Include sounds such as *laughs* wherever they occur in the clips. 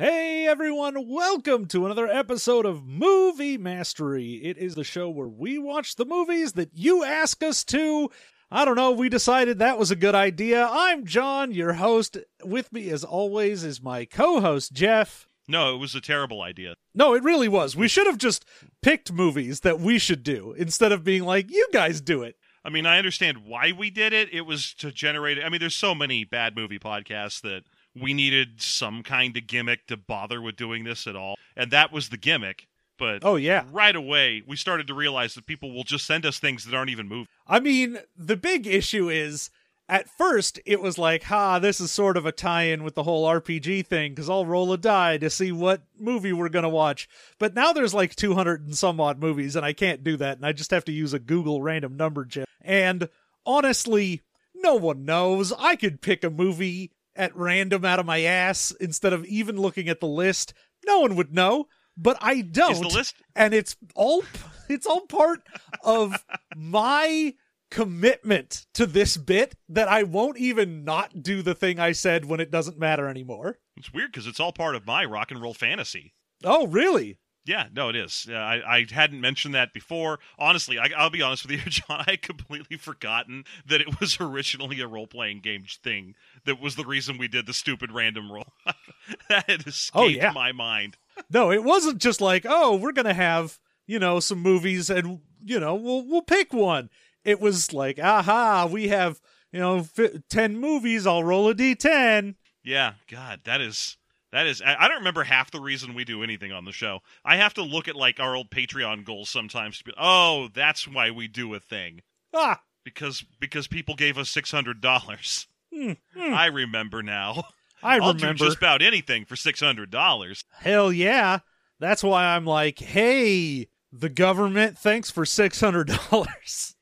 Hey everyone, welcome to another episode of Movie Mastery. It is the show where we watch the movies that you ask us to. I don't know, we decided that was a good idea. I'm John, your host. With me, as always, is my co host, Jeff. No, it was a terrible idea. No, it really was. We should have just picked movies that we should do instead of being like, you guys do it. I mean, I understand why we did it. It was to generate. I mean, there's so many bad movie podcasts that we needed some kind of gimmick to bother with doing this at all. And that was the gimmick. But Oh, yeah. right away, we started to realize that people will just send us things that aren't even movies. I mean, the big issue is at first it was like, ha, this is sort of a tie in with the whole RPG thing because I'll roll a die to see what movie we're going to watch. But now there's like 200 and some odd movies, and I can't do that. And I just have to use a Google random number gen. And honestly, no one knows. I could pick a movie at random out of my ass instead of even looking at the list. No one would know. But I don't Is the list? and it's all *laughs* it's all part of my commitment to this bit that I won't even not do the thing I said when it doesn't matter anymore. It's weird because it's all part of my rock and roll fantasy. Oh, really? Yeah, no, it is. Uh, I, I hadn't mentioned that before. Honestly, I, I'll be honest with you, *laughs* John. I had completely forgotten that it was originally a role playing game thing that was the reason we did the stupid random roll. *laughs* that had escaped Oh, yeah. my mind. No, it wasn't just like, "Oh, we're going to have, you know, some movies and, you know, we'll we'll pick one." It was like, "Aha, we have, you know, fi- 10 movies, I'll roll a d10." Yeah, God, that is that is. I don't remember half the reason we do anything on the show. I have to look at like our old Patreon goals sometimes to be. Oh, that's why we do a thing Ah, because because people gave us six hundred dollars. hmm, hmm. I remember now. *laughs* I I'll remember. do just about anything for six hundred dollars. Hell yeah. That's why I'm like, hey, the government, thanks for $600.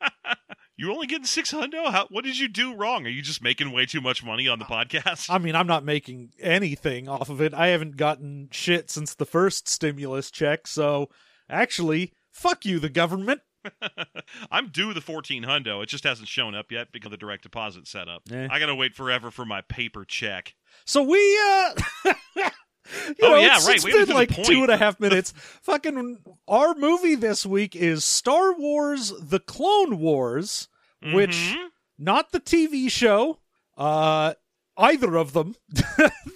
*laughs* You only getting six hundred? How? What did you do wrong? Are you just making way too much money on the podcast? I mean, I'm not making anything off of it. I haven't gotten shit since the first stimulus check, so actually, fuck you, the government. *laughs* I'm due the fourteen hundo. It just hasn't shown up yet because of the direct deposit setup. Eh. I gotta wait forever for my paper check. So we, uh. *laughs* you Oh, know, yeah, it's, right, It's we been like two and a half minutes. *laughs* Fucking, our movie this week is Star Wars: The Clone Wars, which Mhm. not the TV show, uh, either of them, *laughs*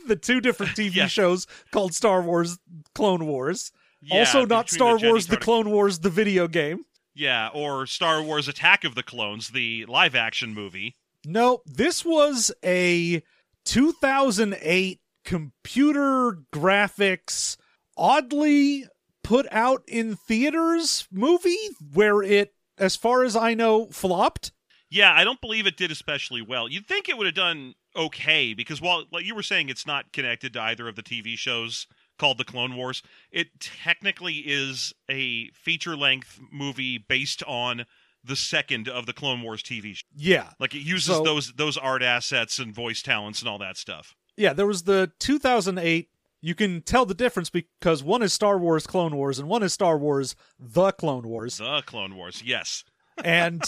the two different TV Yeah. shows called Star Wars Clone Wars. Yeah, also, not Star Jenny Wars The Clone Wars, the video game. Yeah, or Star Wars Attack of the Clones, the live action movie. No, this was a 2008 computer graphics, oddly put out in theaters movie where it, as far as I know, flopped. Yeah, I don't believe it did especially well. You'd think it would have done okay because while like you were saying it's not connected to either of the TV shows called The Clone Wars, it technically is a feature-length movie based on the second of the Clone Wars TV show. Yeah. Like it uses So- those those art assets and voice talents and all that stuff. Yeah, there was the 2008. You can tell the difference because one is Star Wars Clone Wars and one is Star Wars The Clone Wars. The Clone Wars, yes. and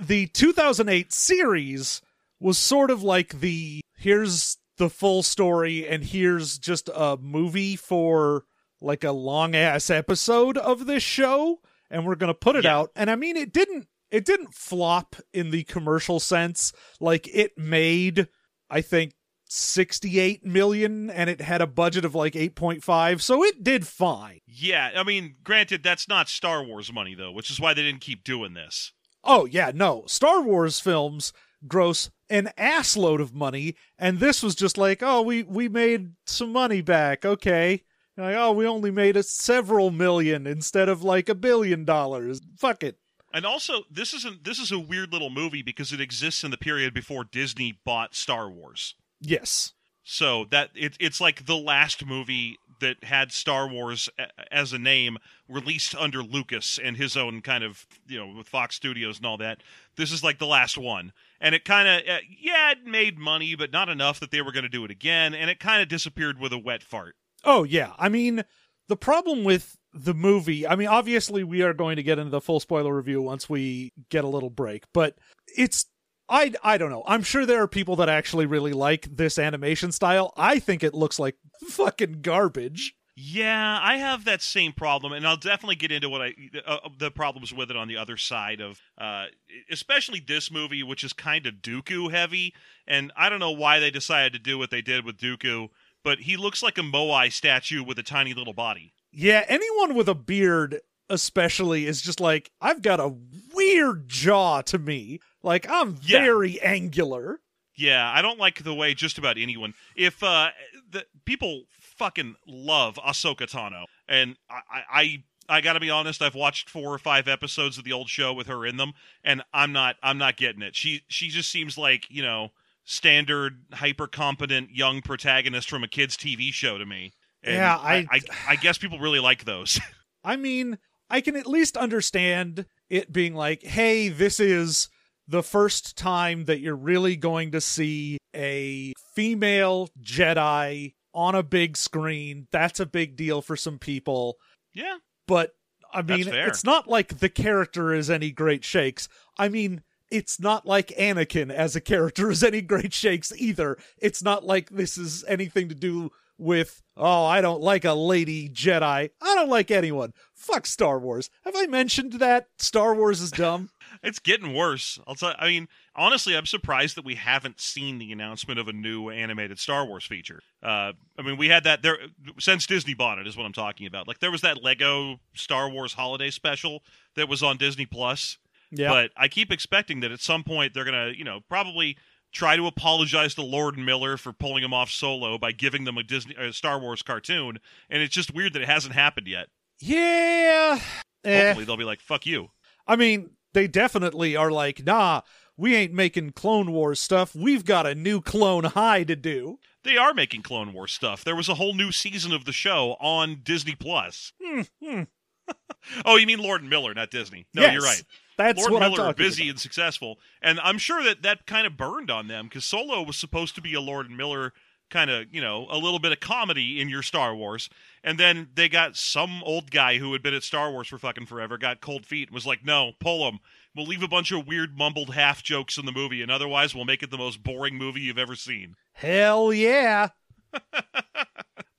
the 2008 series was sort of like the here's the full story and here's just a movie for like a long ass episode of this show and we're going to put it Yeah. out and i mean it didn't it didn't flop in the commercial sense like it made i think 68 million and it had a budget of like 8.5 so it did fine Yeah, I mean, granted, that's not Star Wars money though, which is why they didn't keep doing this. Oh yeah, no. Star Wars films gross an assload of money, and this was just like, oh, we we made some money back. Okay, like oh, we only made a several million instead of like a billion dollars. Fuck it. And also, this isn't this is a weird little movie because it exists in the period before Disney bought Star Wars. Yes. So that it, it's like the last movie that had Star Wars a- as a name released under Lucas and his own kind of you know with Fox Studios and all that. This is like the last one, and it kind of uh, yeah, it made money, but not enough that they were going to do it again, and it kind of disappeared with a wet fart. Oh yeah. I mean, the problem with the movie, I mean, obviously we are going to get into the full spoiler review once we get a little break, but it's I I don't know. I'm sure there are people that actually really like this animation style. I think it looks like fucking garbage. Yeah, I have that same problem, and I'll definitely get into what I uh, the problems with it on the other side of, uh, especially this movie, which is kind of Dooku heavy, and I don't know why they decided to do what they did with Dooku, but he looks like a Moai statue with a tiny little body. Yeah, anyone with a beard, especially, is just like I've got a weird jaw to me. Like I'm Yeah. very angular. Yeah, I don't like the way just about anyone. If uh, the people fucking love Ahsoka Tano, and I, I, I, I got to be honest, I've watched four or five episodes of the old show with her in them, and I'm not, I'm not getting it. She, she just seems like you know standard hyper competent young protagonist from a kids TV show to me. And Yeah, I, I- I, I guess people really like those. *laughs* I mean, I can at least understand it being like, hey, this is the first time that you're really going to see a female Jedi on a big screen. That's a big deal for some people. yeah, But I mean, it's not like the character is any great shakes. I mean, it's not like Anakin as a character is any great shakes either. It's not like this is anything to do with, oh, I don't like a lady Jedi. I don't like anyone. Fuck Star Wars. Have I mentioned that Star Wars is dumb? *laughs* It's getting worse. I'll tell. I mean, honestly, I'm surprised that we haven't seen the announcement of a new animated Star Wars feature. Uh, I mean, we had that there since Disney bought it. Is what I'm talking about. Like there was that Lego Star Wars holiday special that was on Disney Plus. yeah. But I keep expecting that at some point they're gonna, you know, probably try to apologize to Lord and Miller for pulling him off Solo by giving them a Disney a Star Wars cartoon. And it's just weird that it hasn't happened yet. yeah. Eh. Hopefully they'll be like, "Fuck you." I mean, they definitely are like, nah, we ain't making Clone Wars stuff. We've got a new Clone High to do. They are making Clone Wars stuff. There was a whole new season of the show on Disney Plus. Hmm, hmm. *laughs* Oh, you mean Lord and Miller, not Disney? No, Yes, you're right. That's Lord what and I'm Miller are talking busy about. and successful, and I'm sure that that kind of burned on them because Solo was supposed to be a Lord and Miller kind of, you know, a little bit of comedy in your Star Wars, and then they got some old guy who had been at Star Wars for fucking forever, got cold feet, and was like, "No, pull him. We'll leave a bunch of weird mumbled half jokes in the movie, and otherwise we'll make it the most boring movie you've ever seen." Hell yeah. *laughs*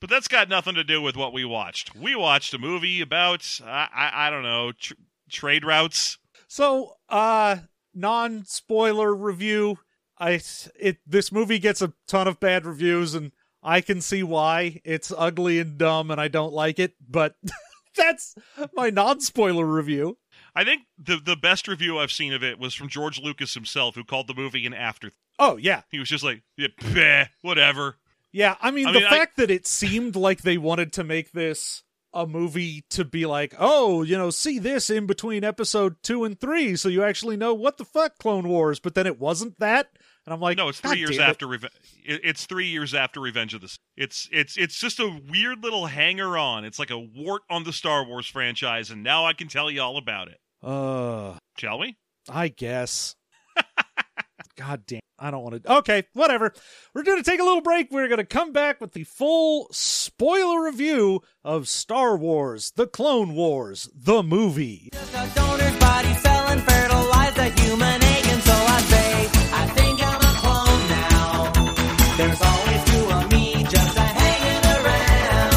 But that's got nothing to do with what we watched. We watched a movie about I I, I don't know tr- trade routes. So, uh, non spoiler review. I it this movie gets a ton of bad reviews, and I can see why. It's ugly and dumb, and I don't like it. But *laughs* that's my non spoiler review. I think the the best review I've seen of it was from George Lucas himself, who called the movie an after. Oh yeah, He was just like, yeah, *laughs* bleh, whatever. Yeah. I mean, I the mean, I- fact that it seemed like they wanted to make this a movie to be like, oh, you know, see this in between episode two and three, so you actually know what the fuck Clone Wars. But then it wasn't that, and I'm like, No, it's "God three years it." after Reve- It's three years after Revenge of the. It's it's it's just a weird little hanger on. It's like a wart on the Star Wars franchise, and now I can tell you all about it. Uh, Shall we? I guess. God damn. I don't want to. Okay, whatever. We're going to take a little break. We're going to come back with the full spoiler review of Star Wars The Clone Wars, the movie. A donor's body cell and fertilize a human egg, and so I say, I think I'm a clone now. There's always two of me just a hanging around.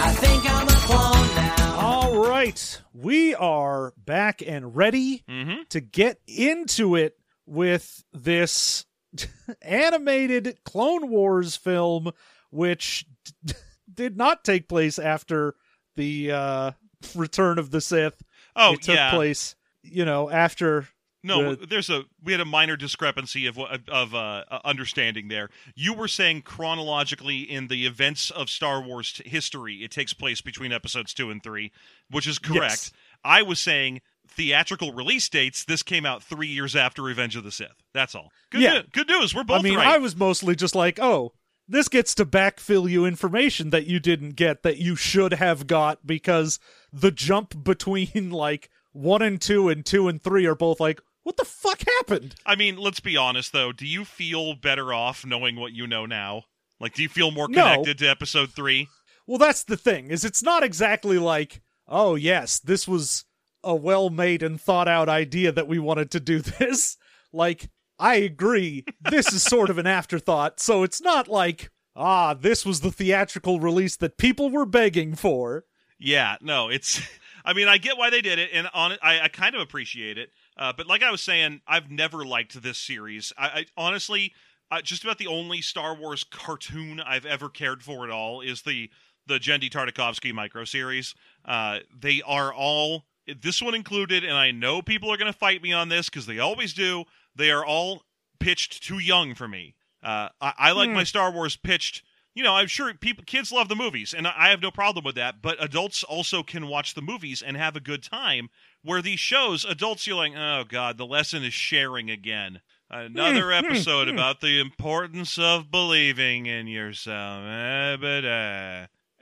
I think I'm a clone now. All right. We are back and ready Mm-hmm. to get into it with this *laughs* animated Clone Wars film, which d- *laughs* did not take place after the uh, Return of the Sith. Oh it took yeah. place, you know, after. No, the- there's a we had a minor discrepancy of of uh, uh, understanding there. You were saying chronologically in the events of Star Wars t- history, it takes place between episodes two and three, which is correct. Yes. I was saying theatrical release dates. This came out three years after Revenge of the Sith. That's all. Good, Yeah. new- good news. We're both I mean, right. I was mostly just like, oh, this gets to backfill you information that you didn't get that you should have got because the jump *laughs* between like one and two and two and three are both like, what the fuck happened? I mean, let's be honest though. Do you feel better off knowing what you know now? Like, do you feel more No. connected to episode three? Well, that's the thing is it's not exactly like, oh yes, this was a well-made and thought out idea that we wanted to do *laughs* this. Like I agree. This is sort of an afterthought, so it's not like, ah, this was the theatrical release that people were begging for. Yeah, no, it's. *laughs* I mean, I get why they did it, and on it, I, I kind of appreciate it. Uh, but like I was saying, I've never liked this series. I, I honestly, uh, just about the only Star Wars cartoon I've ever cared for at all is the the Genndy Tartakovsky micro series. Uh, they are all this one included, and I know people are going to fight me on this because they always do. They are all pitched too young for me. Uh, I, I like Hmm. my Star Wars pitched. You know, I'm sure people, kids love the movies, and I have no problem with that. But adults also can watch the movies and have a good time. Where these shows, adults, you're like, oh god, the lesson is sharing again. Another Hmm, hmm, episode hmm. about the importance of believing in yourself.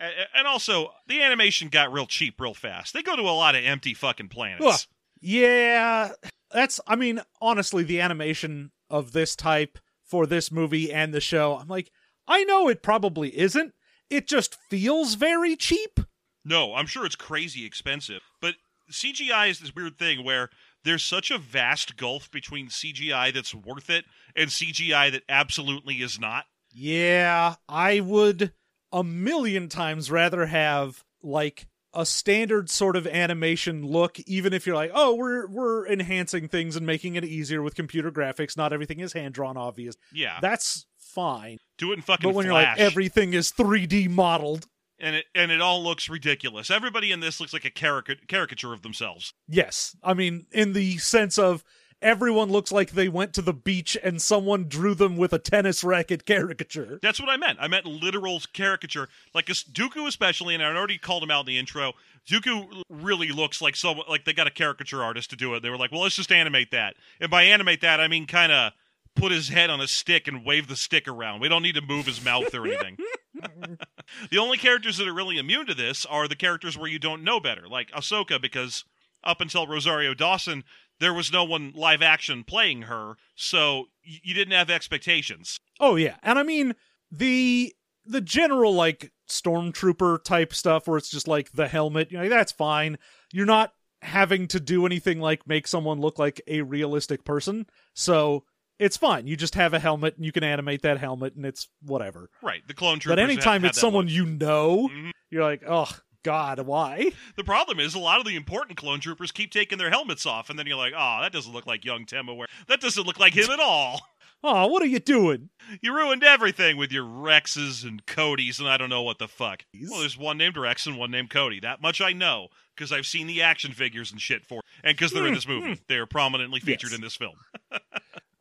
And also, the animation got real cheap real fast. They go to a lot of empty fucking planets. Ugh. Yeah, that's, I mean, honestly, the animation of this type for this movie and the show, I'm like, I know it probably isn't. It just feels very cheap. No, I'm sure it's crazy expensive. But CGI is this weird thing where there's such a vast gulf between CGI that's worth it and CGI that absolutely is not. Yeah, I would a million times rather have like a standard sort of animation look even if you're like, "Oh, we're we're enhancing things and making it easier with computer graphics, not everything is hand drawn obvious." Yeah. That's fine. Do it in fucking But when Flash. you're like everything is 3D modeled, and it and it all looks ridiculous. Everybody in this looks like a carica- caricature of themselves. yes. I mean, in the sense of everyone looks like they went to the beach and someone drew them with a tennis racket caricature. That's what I meant. I meant literal caricature. Like Dooku, especially, and I already called him out in the intro. Dooku really looks like someone like they got a caricature artist to do it. They were like, "Well, let's just animate that." And by animate that, I mean kind of put his head on a stick and wave the stick around. We don't need to move his mouth or anything. *laughs* *laughs* the only characters that are really immune to this are the characters where you don't know better, like Ahsoka, because up until Rosario Dawson, there was no one live action playing her, so you didn't have expectations. Oh yeah, and I mean the the general like stormtrooper type stuff where it's just like the helmet. You know, that's fine. You're not having to do anything like make someone look like a realistic person, so it's fine. You just have a helmet and you can animate that helmet, and it's whatever. Right, the clone troopers. but anytime it's someone you know, Mhm. you're like, oh god, why? the problem is a lot of the important clone troopers keep taking their helmets off, and then you're like, oh, that doesn't look like young Temuera. That doesn't look like him at all. *laughs* Oh, what are you doing? You ruined everything with your Rexes and Codys, and I don't know what the fuck. Well, there's one named Rex and one named Cody. That much I know because I've seen the action figures and shit for, and because they're in this movie, they are prominently featured Yes. in this film. *laughs*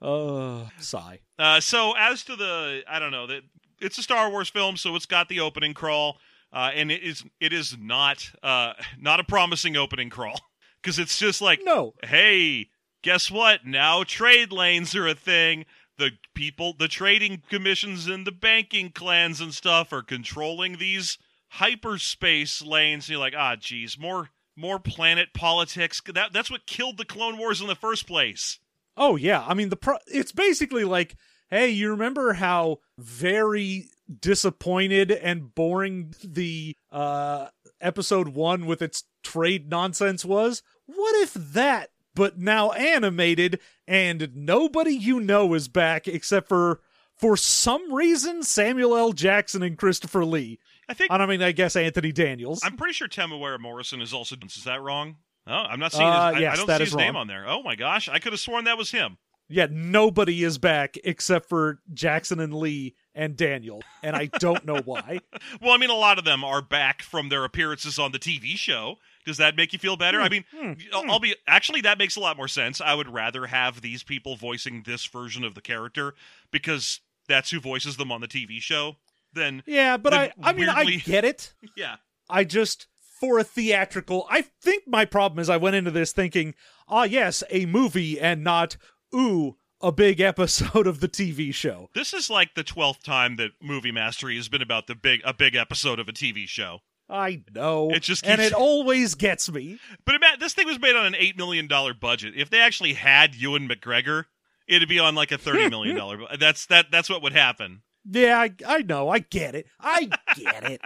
Uh, sigh. Uh, so as to the, I don't know that it's a Star Wars film, so it's got the opening crawl, uh, and it is it is not uh, not a promising opening crawl *laughs* because it's just like, No, hey, guess what? Now trade lanes are a thing. The people, the trading commissions and the banking clans and stuff are controlling these hyperspace lanes. And you're like, ah, geez, more more planet politics. That that's what killed the Clone Wars in the first place. Oh yeah, I mean the pro- it's basically like, hey, you remember how very disappointed and boring the uh episode 1 with its trade nonsense was? What if that but now animated and nobody you know is back except for for some reason Samuel L. Jackson and Christopher Lee. I think I mean, I guess Anthony Daniels. I'm pretty sure Temuera Morrison is also. Is that wrong? Oh, I'm not seeing. Uh, his, I- yes, I, don't that see is his name wrong. on there. Oh my gosh, I could have sworn that was him. yeah, nobody is back except for Jackson and Lee and Daniel, and I don't know why. *laughs* Well, I mean, a lot of them are back from their appearances on the TV show. Does that make you feel better? I mean, Hmm, I'll, I'll be actually that makes a lot more sense. I would rather have these people voicing this version of the character because that's who voices them on the TV show. Then Yeah, but I I mean I *laughs* get it. yeah, I just for a theatrical I think my problem is I went into this thinking, ah yes, a movie and not ooh, a big episode of the TV show. this is like the twelfth time that Movie Mastery has been about the big a big episode of a TV show. I know. It just and it always gets me. But ima- this thing was made on an eight million dollar budget. If they actually had Ewan McGregor, it'd be on like a thirty million dollar. That's that. That's what would happen. Yeah, I, I know. I get it. I get it.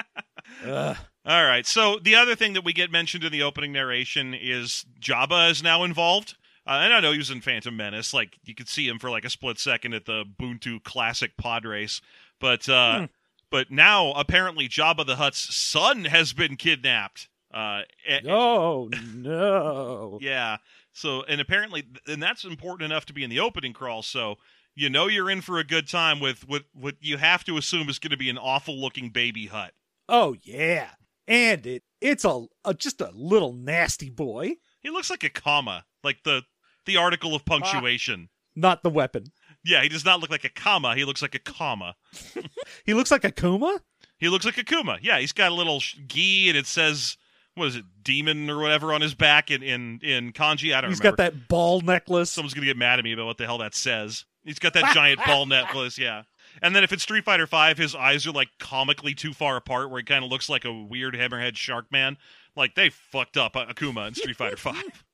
*laughs* All right. So the other thing that we get mentioned in the opening narration is Jabba is now involved. Uh, and I know he was in Phantom Menace. Like you could see him for like a split second at the Boonta Classic pod race, but uh, Hmm. but now apparently Jabba the Hutt's son has been kidnapped. Uh, Oh no! yeah. So and apparently, and that's important enough to be in the opening crawl. So you know you're in for a good time with what what you have to assume is going to be an awful looking baby Hutt. Oh yeah, and it it's a, a just a little nasty boy, He looks like a comma, like the the article of ah, punctuation. not the weapon. Yeah, he does not look like a comma. He looks like a comma. *laughs* He looks like a Kuma. He looks like a Kuma. Yeah, he's got a little gi and it says what is it, demon or whatever on his back in in, in kanji. I don't He's remember. got that ball necklace. Someone's gonna get mad at me about what the hell that says. He's got that giant *laughs* ball necklace. Yeah. And then if it's Street Fighter Five, his eyes are like comically too far apart, where he kind of looks like a weird hammerhead shark man. Like they fucked up Akuma in Street Fighter Five. *laughs*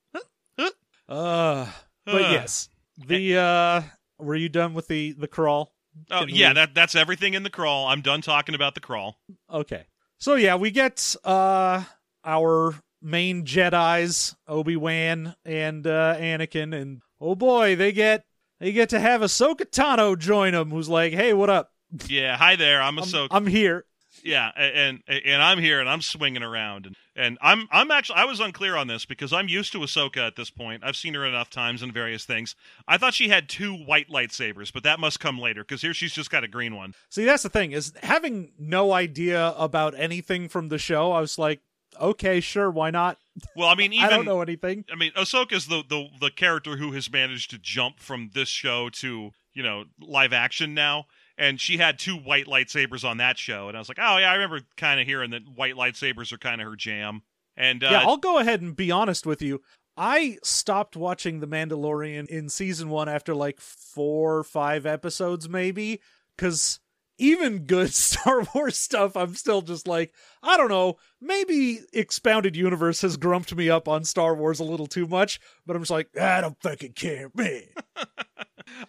Uh, but yes, the uh, were you done with the the crawl? Oh Can yeah, we- that that's everything in the crawl. I'm done talking about the crawl. Okay. So yeah, we get uh our main Jedi's Obi-Wan and uh Anakin and oh boy, they get they get to have Ahsoka Tano join them who's like, "Hey, what up? Yeah, hi there. I'm I'm, Ahsoka. I'm here." Yeah, and and I'm here and I'm swinging around and and I'm I'm actually I was unclear on this because I'm used to Ahsoka at this point. I've seen her enough times in various things. I thought she had two white lightsabers, but that must come later because here she's just got a green one. See, that's the thing is having no idea about anything from the show. I was like, "Okay, sure, why not?" Well, I mean, even *laughs* I don't know anything. I mean, Ahsoka's the, the the character who has managed to jump from this show to you know live action now, and she had two white lightsabers on that show, and I was like, oh yeah, I remember kind of hearing that white lightsabers are kind of her jam. And uh, yeah, I'll go ahead and be honest with you. I stopped watching The Mandalorian in season one after like four or five episodes, maybe, because even good *laughs* Star Wars stuff, I'm still just like, I don't know, maybe Expounded Universe has grumped me up on Star Wars a little too much, but I'm just like, I don't fucking care, man. *laughs*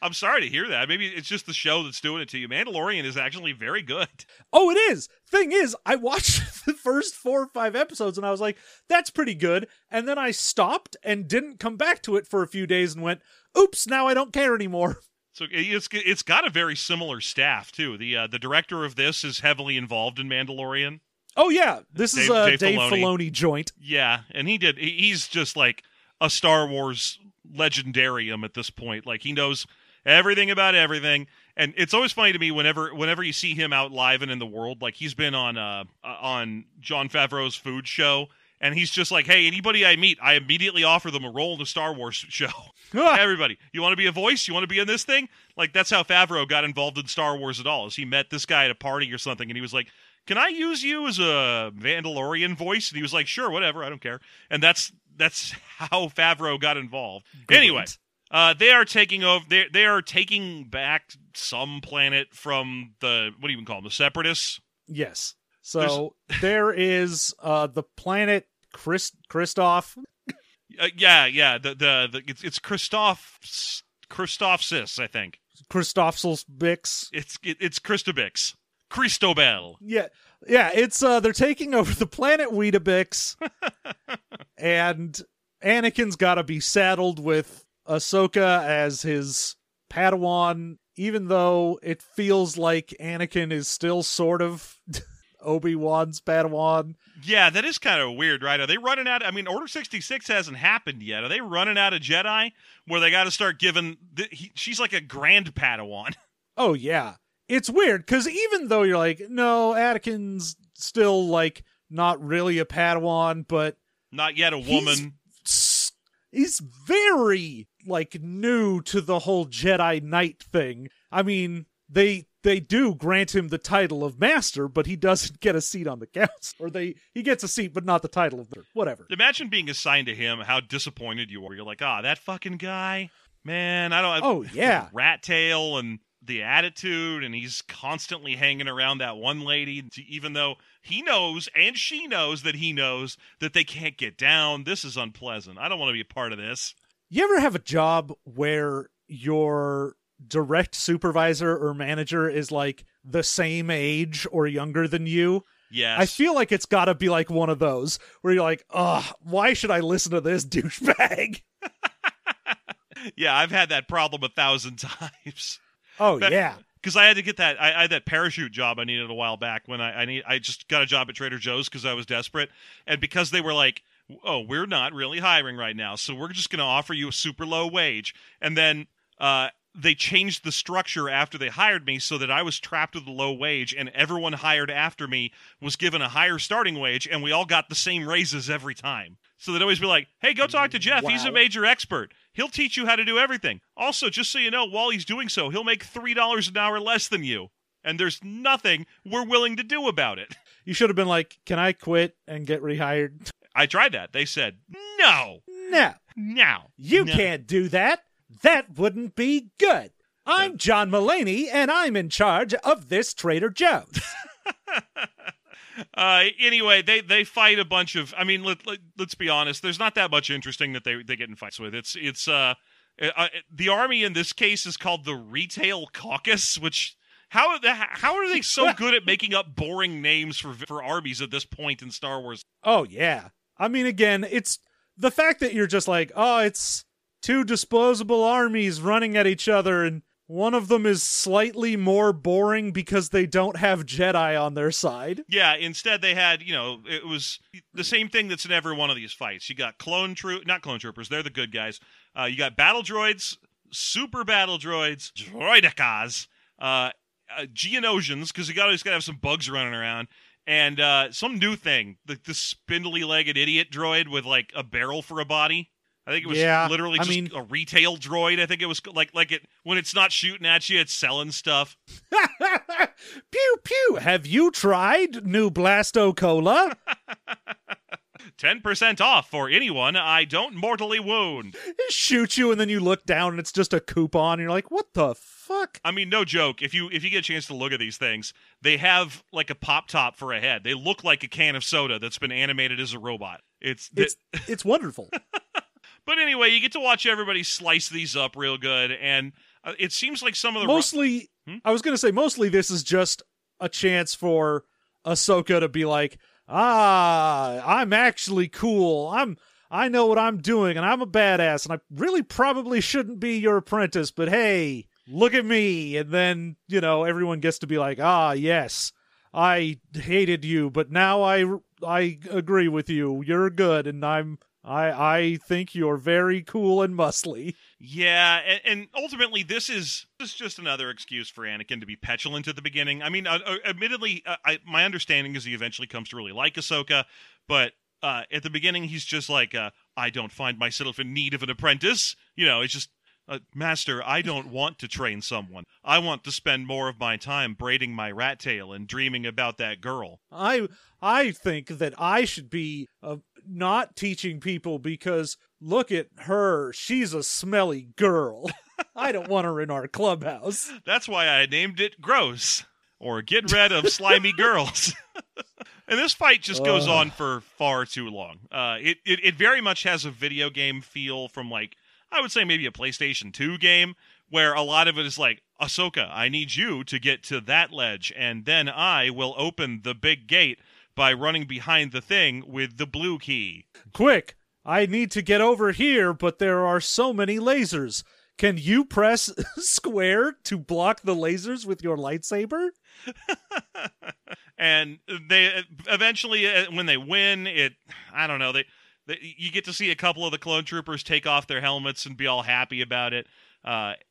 I'm sorry to hear that. Maybe it's just the show that's doing it to you. Mandalorian is actually very good. Oh, it is. Thing is, I watched *laughs* the first four or five episodes and I was like, that's pretty good. And then I stopped and didn't come back to it for a few days and went, oops, now I don't care anymore. So it's it's got a very similar staff too. The uh, the director of this is heavily involved in Mandalorian. Oh, yeah. This is a Dave Dave, Filoni. Filoni. joint. Yeah, and he did. He's just like a Star Wars legendarium at this point. Like he knows everything about everything, and it's always funny to me whenever whenever you see him out live and in the world. Like he's been on uh uh, on Jon Favreau's food show. And he's just like, hey, anybody I meet, I immediately offer them a role in a Star Wars *laughs* show. *laughs* Everybody, you want to be a voice? You want to be in this thing? Like that's how Favreau got involved in Star Wars at all. Is he met this guy at a party or something, and he was like, "Can I use you as a Mandalorian voice?" And he was like, "Sure, whatever, I don't care." And that's that's *laughs* how Favreau got involved. Anyway, uh, they are taking over. They they are taking back some planet from the what do you even call them? The Separatists. Yes. So there is uh the planet Chris Christoph. Uh, yeah, yeah. The the, the it's it's Christoph Christophsis, I think. Christophsels Bix. It's it, it's Christobix. Christobel. Yeah. Yeah, it's uh they're taking over the planet Weetabix. *laughs* and Anakin's gotta be saddled with Ahsoka as his Padawan, even though it feels like Anakin is still sort of *laughs* Obi-Wan's Padawan. Yeah, that is kind of weird, right? Are they running out? I mean, Order sixty six hasn't happened yet. Are they running out of Jedi where they got to start giving? The, he, she's like a grand Padawan. *laughs* Oh yeah. It's weird cuz even though you're like, no, Anakin's still like not really a Padawan, but Not yet a woman. s- he's very like new to the whole Jedi Knight thing. I mean, they they do grant him the title of master, but he doesn't get a seat on the council. Or they he gets a seat but not the title of the whatever. Imagine being assigned to him. How disappointed you are. You're like, ah, that fucking guy, man. I don't. Oh *laughs* yeah. rat tail and the attitude and he's constantly hanging around that one lady even though he knows and she knows that he knows that they can't get down this is unpleasant i don't want to be a part of this You ever have a job where your direct supervisor or manager is like the same age or younger than you? yes I feel like it's got to be like one of those where you're like, "Ugh, why should I listen to this *laughs* douchebag?" *laughs* Yeah, I've had that problem a thousand *laughs* times. Oh That- yeah. because I had to get that. I, I had that parachute job I needed a while back when I I need I just got a job at Trader Joe's because I was desperate, and because they were like, "Oh, we're not really hiring right now, so we're just going to offer you a super low wage," and then uh, they changed the structure after they hired me so that I was trapped with a low wage, and everyone hired after me was given a higher starting wage, and we all got the same raises every time. So they'd always be like, "Hey, go talk to Jeff. He's a major expert. He'll teach you how to do everything. Also, just so you know, while he's doing so, he'll make three dollars an hour less than you, and there's nothing we're willing to do about it." *laughs* You should have been like, "Can I quit and get rehired?" I tried that. They said, "No, No, no, you no." can't do that. That wouldn't be good. I'm John Mulaney, and I'm in charge of this Trader Joe's. *laughs* Uh, anyway, they they fight a bunch of. I mean, let, let let's be honest. There's not that much interesting that they they get in fights with. It's it's uh, uh the army in this case is called the Retail Caucus, which. How the- how are they so *laughs* good at making up boring names for for armies at this point in Star Wars? Oh yeah. I mean again, it's the fact that you're just like, "Oh, it's two disposable armies running at each other and one of them is slightly more boring because they don't have Jedi on their side." Yeah, instead they had, you know, it was the same thing that's in every one of these fights. You got clone troop, not clone troopers, they're the good guys. Uh, you got battle droids, super battle droids, droidekas, uh, uh, Geonosians, because you got to have some bugs running around, and uh, some new thing, the, the spindly-legged idiot droid with like a barrel for a body. I think it was Yeah, literally I just mean- a retail droid. I think it was like like it when it's not shooting at you, it's selling stuff. *laughs* pew pew. Have you tried new Blasto Cola? 10% off for anyone I don't mortally wound. Shoot you and then you look down and it's just a coupon and you're like, "What the fuck?" I mean, no joke. If you if you get a chance to look at these things, they have like a pop top for a head. They look like a can of soda that's been animated as a robot. It's, It's it's wonderful. *laughs* but anyway, you get to watch everybody slice these up real good, and uh, it seems like some of the mostly Hmm? I was gonna say mostly this is just a chance for Ahsoka to be like, ah, I'm actually cool. I'm I know what I'm doing and I'm a badass and I really probably shouldn't be your apprentice, but hey, look at me. And then, you know, everyone gets to be like, ah, yes, I hated you, but now I I agree with you. You're good and I'm I I think you're very cool and muscly. Yeah, and, and ultimately, this is this is just another excuse for Anakin to be petulant at the beginning. I mean, uh, uh, admittedly, uh, I, my understanding is he eventually comes to really like Ahsoka, but uh, at the beginning, he's just like, uh, "I don't find myself in need of an apprentice." You know, it's just, uh, "Master, I don't want to train someone. I want to spend more of my time braiding my rat tail and dreaming about that girl." I I think that I should be uh, not teaching people because look at her, she's a smelly girl. *laughs* I don't want her in our clubhouse. That's why I named it Gross, or Get Rid of Slimy Girls. *laughs* and this fight just goes Ugh. on for far too long. Uh, it, it, it very much has a video game feel from, like, I would say maybe a PlayStation 2 game, where a lot of it is like, Ahsoka, I need you to get to that ledge, and then I will open the big gate by running behind the thing with the blue key. Quick, I need to get over here, but there are so many lasers. Can you press *laughs* square to block the lasers with your lightsaber? *laughs* and they eventually uh, when they win it i don't know they, they you get to see a couple of the clone troopers take off their helmets and be all happy about it uh it-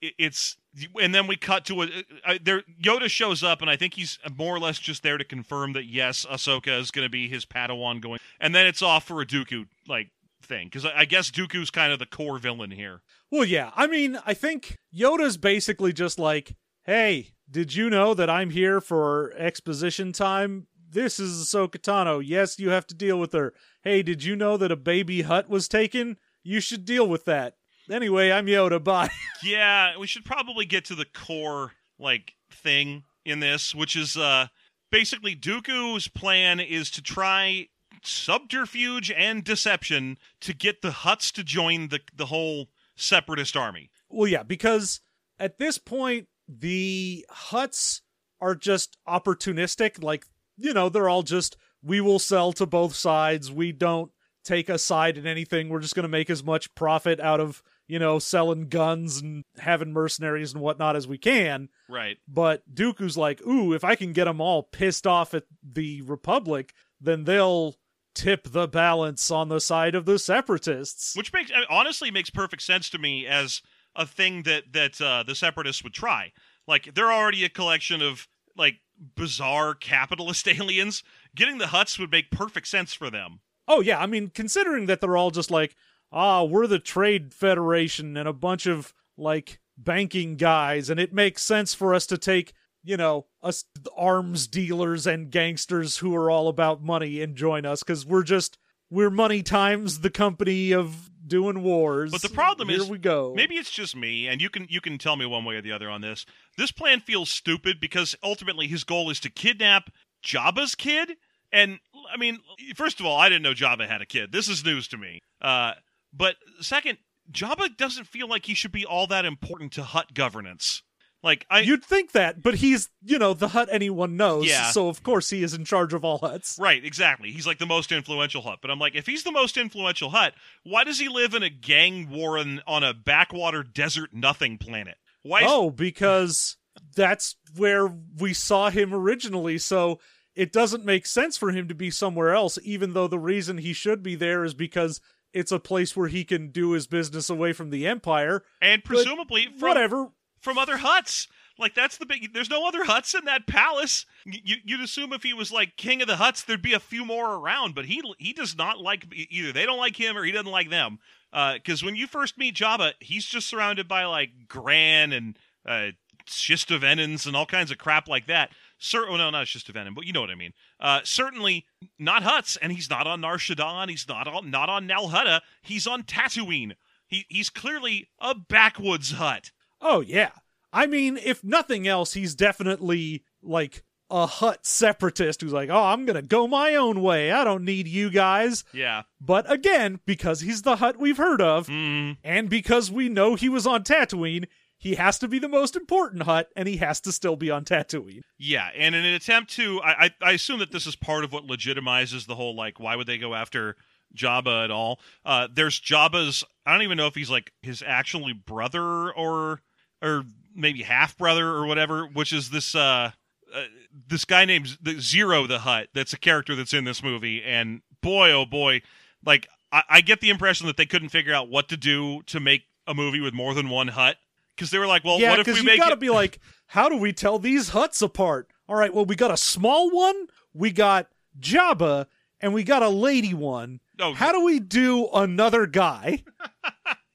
it's and then we cut to a uh, there yoda shows up and i think he's more or less just there to confirm that yes ahsoka is going to be his padawan going and then it's off for a dooku like thing because I, I guess dooku's kind of the core villain here Well, yeah. I mean, I think Yoda's basically just like, hey, did you know that I'm here for exposition time? This is Ahsoka Tano. Yes, you have to deal with her. Hey, did you know that a baby Hutt was taken? You should deal with that. Anyway, I'm Yoda. Bye. *laughs* Yeah, we should probably get to the core like thing in this, which is uh basically Dooku's plan is to try subterfuge and deception to get the Hutts to join the the whole separatist army. well, yeah, because at this point, the Hutts are just opportunistic. Like, you know, they're all just, we will sell to both sides. We don't take a side in anything. We're just going to make as much profit out of you know, selling guns and having mercenaries and whatnot as we can. Right. But Dooku's like, ooh, if I can get them all pissed off at the Republic, then they'll tip the balance on the side of the separatists. Which makes honestly makes perfect sense to me as a thing that that uh, the separatists would try. Like they're already a collection of like bizarre capitalist *laughs* aliens. Getting the Hutts would make perfect sense for them. Oh yeah, I mean, considering that they're all just like, ah, we're the Trade Federation and a bunch of like banking guys, and it makes sense for us to take, you know, us arms dealers and gangsters who are all about money and join us because we're just we're money times the company of doing wars. But the problem Here is, we go. Maybe it's just me, and you can you can tell me one way or the other on this. This plan feels stupid because ultimately his goal is to kidnap Jabba's kid. And I mean, first of all, I didn't know Jabba had a kid. This is news to me. Uh, but second, Jabba doesn't feel like he should be all that important to Hutt governance. Like I, You'd think that, but he's, you know, the Hutt anyone knows. Yeah. So of course he is in charge of all Hutts. Right, exactly. He's like the most influential Hutt. But I'm like, if he's the most influential Hutt, why does he live in a gang warren on a backwater desert nothing planet? Why? Is, Oh, because that's where we saw him originally. So it doesn't make sense for him to be somewhere else, even though the reason he should be there is because it's a place where he can do his business away from the Empire. and presumably from Whatever. from other Hutts. Like that's the big. There's no other Hutts in that palace. Y- You, you'd assume if he was like king of the Hutts, there'd be a few more around. But he he does not like either. They don't like him or he doesn't like them. Because when you first meet Jabba, he's just surrounded by like Gran and uh, Shistavanens and all kinds of crap like that. Cer- oh no, not Shistavenin, but you know what I mean. Uh, certainly not Hutts, and he's not on Nar Shaddaa. He's not on not on Nal Hutta. He's on Tatooine. He he's clearly a backwoods Hutt. Oh, yeah. I mean, if nothing else, he's definitely like a Hutt separatist who's like, oh, I'm going to go my own way. I don't need you guys. Yeah. But again, because he's the Hutt we've heard of, Mm, and because we know he was on Tatooine, he has to be the most important Hutt, and he has to still be on Tatooine. yeah, and in an attempt to, I, I, I assume that this is part of what legitimizes the whole like, why would they go after Jabba at all? Uh, there's Jabba's. I don't even know if he's like his actually brother or or maybe half brother or whatever, which is this uh, uh this guy named Ziro the Hutt. That's a character that's in this movie, and boy, oh boy, like I, I get the impression that they couldn't figure out what to do to make a movie with more than one Hutt. Because they were like, well, yeah, what if we you make gotta it? be like, how do we tell these Hutts apart? All right, well, we got a small one, we got Jabba, and we got a lady one. Oh, How do we do another guy? *laughs*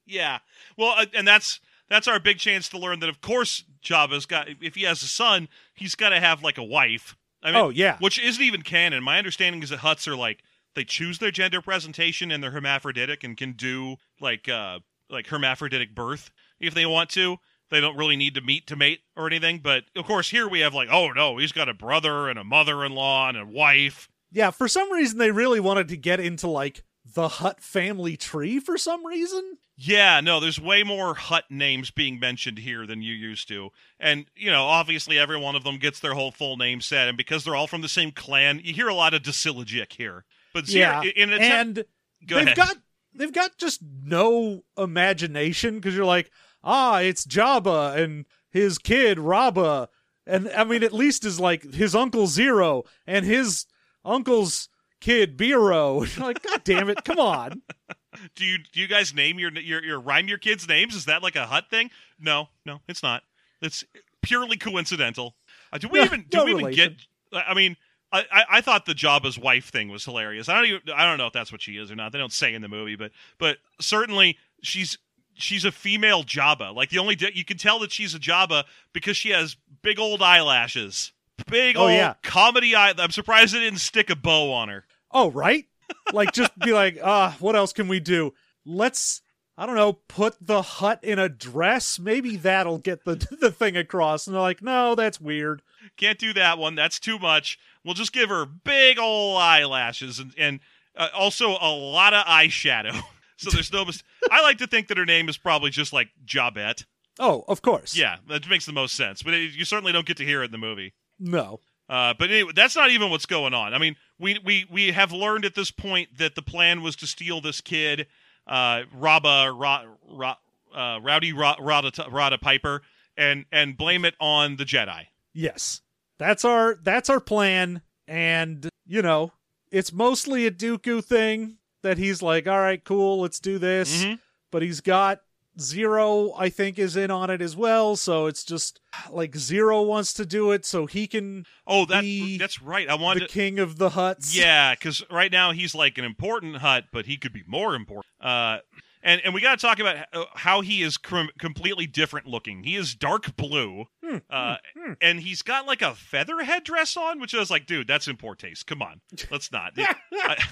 Yeah. Well, uh, and that's that's our big chance to learn that of course Jabba's got if he has a son, he's got to have like a wife. I mean, Oh, yeah. which isn't even canon. My understanding is that Hutts are like they choose their gender presentation and they're hermaphroditic and can do like uh like hermaphroditic birth if they want to. They don't really need to meet to mate or anything. But of course, here we have like, oh no, he's got a brother and a mother-in-law and a wife. Yeah, for some reason they really wanted to get into like the Hutt family tree for some reason. Yeah, no, there's way more Hutt names being mentioned here than you used to. And, you know, obviously every one of them gets their whole full name said. and because they're all from the same clan, you hear a lot of Desilijic here. But yeah, in an attempt, and go they've ahead. got they've got just no imagination because you're like, ah, it's Jabba and his kid Rabba, and I mean at least is like his uncle Ziro and his uncle's kid Biro. *laughs* Like, God damn it, come on. *laughs* do you do you guys name your your your rhyme your kids' names? Is that like a Hutt thing? No, no, it's not. It's purely coincidental. Uh, do we Yeah, even do no we even relation. get? I mean, I, I I thought the Jabba's wife thing was hilarious. I don't even I don't know if that's what she is or not. They don't say in the movie, but but certainly she's she's a female Jabba. Like the only di- you can tell that she's a Jabba because she has big old eyelashes, big Oh, old yeah. comedy eye. I'm surprised they didn't stick a bow on her. Oh, right? Like just be like, *laughs* ah, what else can we do? Let's I don't know, put the Hutt in a dress. Maybe that'll get the *laughs* the thing across. And they're like, no, that's weird. Can't do that one. That's too much. We'll just give her big old eyelashes and and uh, also a lot of eyeshadow. *laughs* so there's no. Mis- I like to think that her name is probably just like Jabette. Oh, of course. Yeah, that makes the most sense. But it, you certainly don't get to hear it in the movie. No. Uh, but anyway, that's not even what's going on. I mean, we we we have learned at this point that the plan was to steal this kid, uh, Rabba, Ra, Ra, uh, Rowdy Ra- Rada, Rada Piper and and blame it on the Jedi. Yes. That's our that's our plan and you know, it's mostly a Dooku thing that he's like, "All right, cool, let's do this." Mhm. But he's got Ziro I think is in on it as well, so it's just like Ziro wants to do it so he can Oh, that that's right. I want the to, king of the Hutts. yeah, because right now he's like an important Hutt, but he could be more important. Uh, and and we got to talk about how he is com- completely different looking. He is dark blue, Hmm, uh, hmm, hmm. and he's got like a feather headdress on, which I was like, dude, that's in poor taste. Come on, let's not. *laughs* I,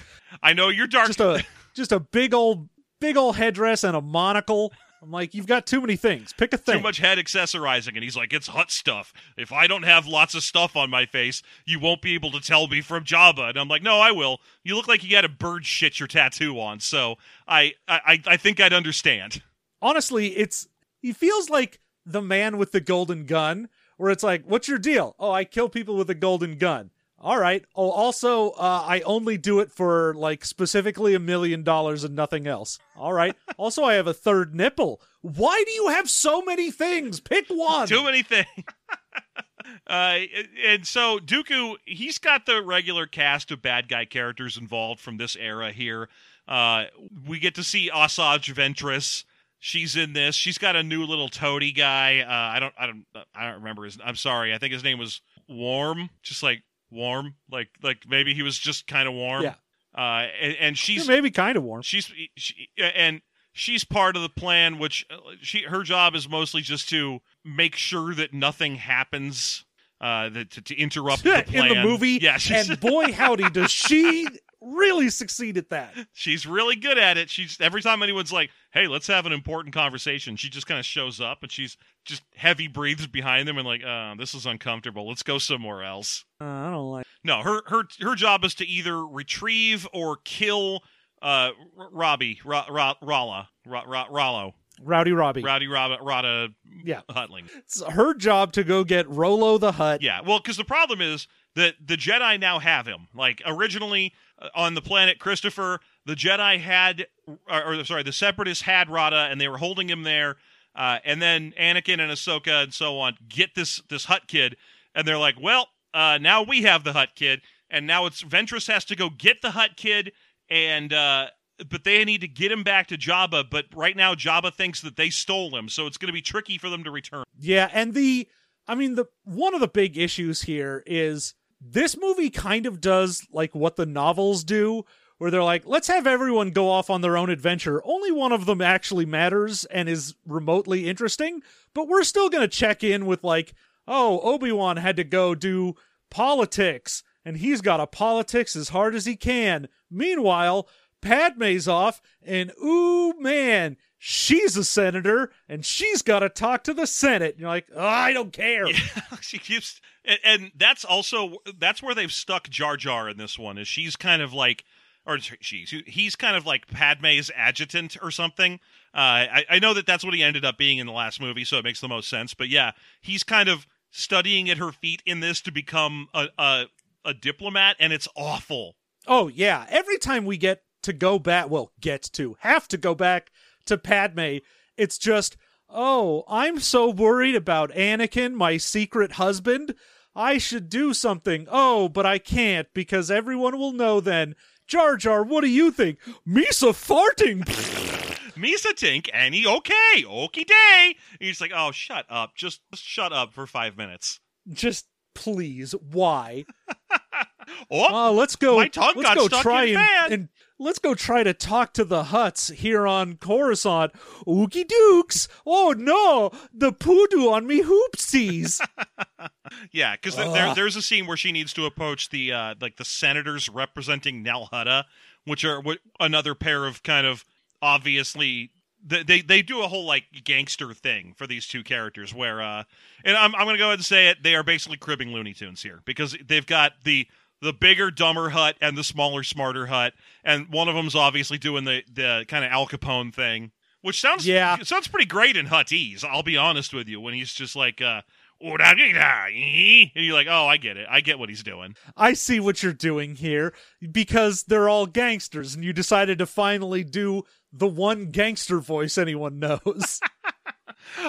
I know you're dark. just a just a big old big old headdress and a monocle. I'm like, you've got too many things. Pick a thing. too much head accessorizing and he's like it's Hutt stuff if i don't have lots of stuff on my face you won't be able to tell me from jabba and i'm like no i will you look like you got a bird shit your tattoo on so i i i think i'd understand honestly, it's he feels like the man with the golden gun, where it's like, "What's your deal?" Oh, I kill people with a golden gun. All right. Oh, also, uh, I only do it for like specifically a million dollars and nothing else. All right. *laughs* also, I have a third nipple. Why do you have so many things? Pick one. too many things *laughs* uh and so dooku he's got the regular cast of bad guy characters involved from this era here uh we get to see Asajj Ventress she's in this she's got a new little toady guy uh i don't i don't i don't remember his i'm sorry i think his name was warm just like warm like like maybe he was just kind of warm Yeah. uh and, and she's maybe kind of warm. she's she, and she's part of the plan which uh, she her job is mostly just to make sure that nothing happens uh that to, to interrupt the plan *laughs* in the movie. yeah and boy, howdy, does she *laughs* really succeed at that. she's really good at it she's every time anyone's like hey let's have an important conversation she just kind of shows up and she's just heavy breathes behind them and like uh this is uncomfortable let's go somewhere else Uh, I don't like. no her her her job is to either retrieve or kill uh R- robbie Ra- Ra- rala Ra- Ra- rollo Rowdy Robbie. Rowdy Rotta, Rotta Yeah. Hutling. It's her job to go get Rolo the Hutt. Yeah, well, because the problem is that the Jedi now have him. Like originally on the planet Christophsis, the Jedi had, or, or sorry, the Separatists had Rotta, and they were holding him there. Uh, and then Anakin and Ahsoka and so on get this this Hutt kid, and they're like, well, uh, now we have the Hutt kid, and now it's Ventress has to go get the Hutt kid, and uh, but they need to get him back to Jabba. But right now, Jabba thinks that they stole him, so it's going to be tricky for them to return. Yeah, and the I mean the one of the big issues here is this movie kind of does like what the novels do where they're like let's have everyone go off on their own adventure. Only one of them actually matters and is remotely interesting, but we're still going to check in with like oh, Obi-Wan had to go do politics and he's got to politics as hard as he can. Meanwhile, Padme's off, and ooh man, she's a senator, and she's got to talk to the Senate. And You're like, oh, I don't care. Yeah, *laughs* she keeps, and, and that's also that's where they've stuck Jar Jar in this one. Is she's kind of like, or she's he's kind of like Padme's adjutant or something. Uh, I, I know that that's what he ended up being in the last movie, so it makes the most sense. But yeah, he's kind of studying at her feet in this to become a a, a diplomat, and it's awful. Oh yeah, every time we get to go back, well, get to have to go back to Padme, it's just, oh, I'm so worried about Anakin, my secret husband. I should do something. Oh, but I can't because everyone will know then. Jar Jar, what do you think? Misa farting. *laughs* Misa Tink, he okay, okie day. He's like, oh, shut up, just, just shut up for five minutes. Just please, why? *laughs* Oh, Uh, let's go. My tongue let's got go stuck try in and, and let's go try to talk to the Hutts here on Coruscant. Ookie dukes! Oh no, the poodoo on me hoopsies. *laughs* Yeah, because there, there's a scene where she needs to approach the uh, like the senators representing Nal Hutta, which are wh- another pair of kind of obviously they, they they do a whole like gangster thing for these two characters where uh and I'm I'm gonna go ahead and say it they are basically cribbing Looney Tunes here because they've got the the bigger dumber Hutt and the smaller smarter Hutt and one of them's obviously doing the the kind of Al Capone thing which sounds Yeah. sounds pretty great in Huttese I'll be honest with you when he's just like uh and you're like, oh, I get it. I get what he's doing. I see what you're doing here because they're all gangsters, and you decided to finally do the one gangster voice anyone knows. *laughs*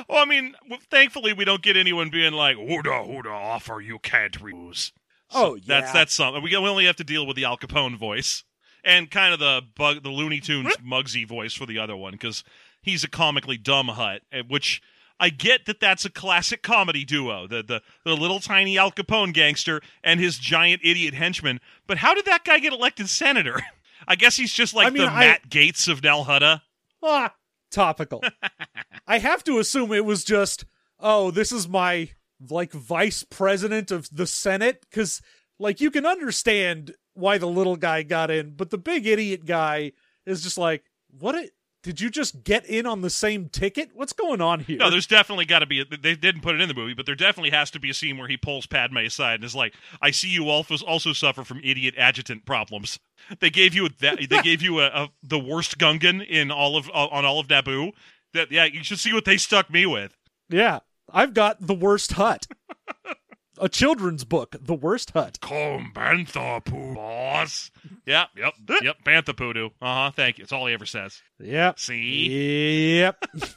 Well, I mean, thankfully we don't get anyone being like "Hooda hooda offer you can't refuse." Oh, yeah. that's that's something. We we only have to deal with the Al Capone voice and kind of the bug, the Looney Tunes Mugsy voice for the other one because he's a comically dumb Hutt, eh, which I get that that's a classic comedy duo, the the the little tiny Al Capone gangster and his giant idiot henchman. But how did that guy get elected senator? *laughs* I guess he's just like I mean, the I- Matt Gaetz of Nal Hutta. ah, topical. *laughs* I have to assume it was just, oh, this is my like vice president of the Senate cuz like you can understand why the little guy got in, but the big idiot guy is just like, what it did you just get in on the same ticket? What's going on here? No, there's definitely got to be. A, they didn't put it in the movie, but there definitely has to be a scene where he pulls Padme aside and is like, "I see you also also suffer from idiot adjutant problems. They gave you that. They gave you a, a the worst Gungan in all of uh, on all of Naboo. That yeah, you should see what they stuck me with. Yeah, I've got the worst Hutt. A children's book, The Worst Hutt. Come bantha poo, boss. Yep, yep, yep. Bantha poodoo. Uh huh. Thank you. It's all he ever says. Yep. See. Yep. *laughs*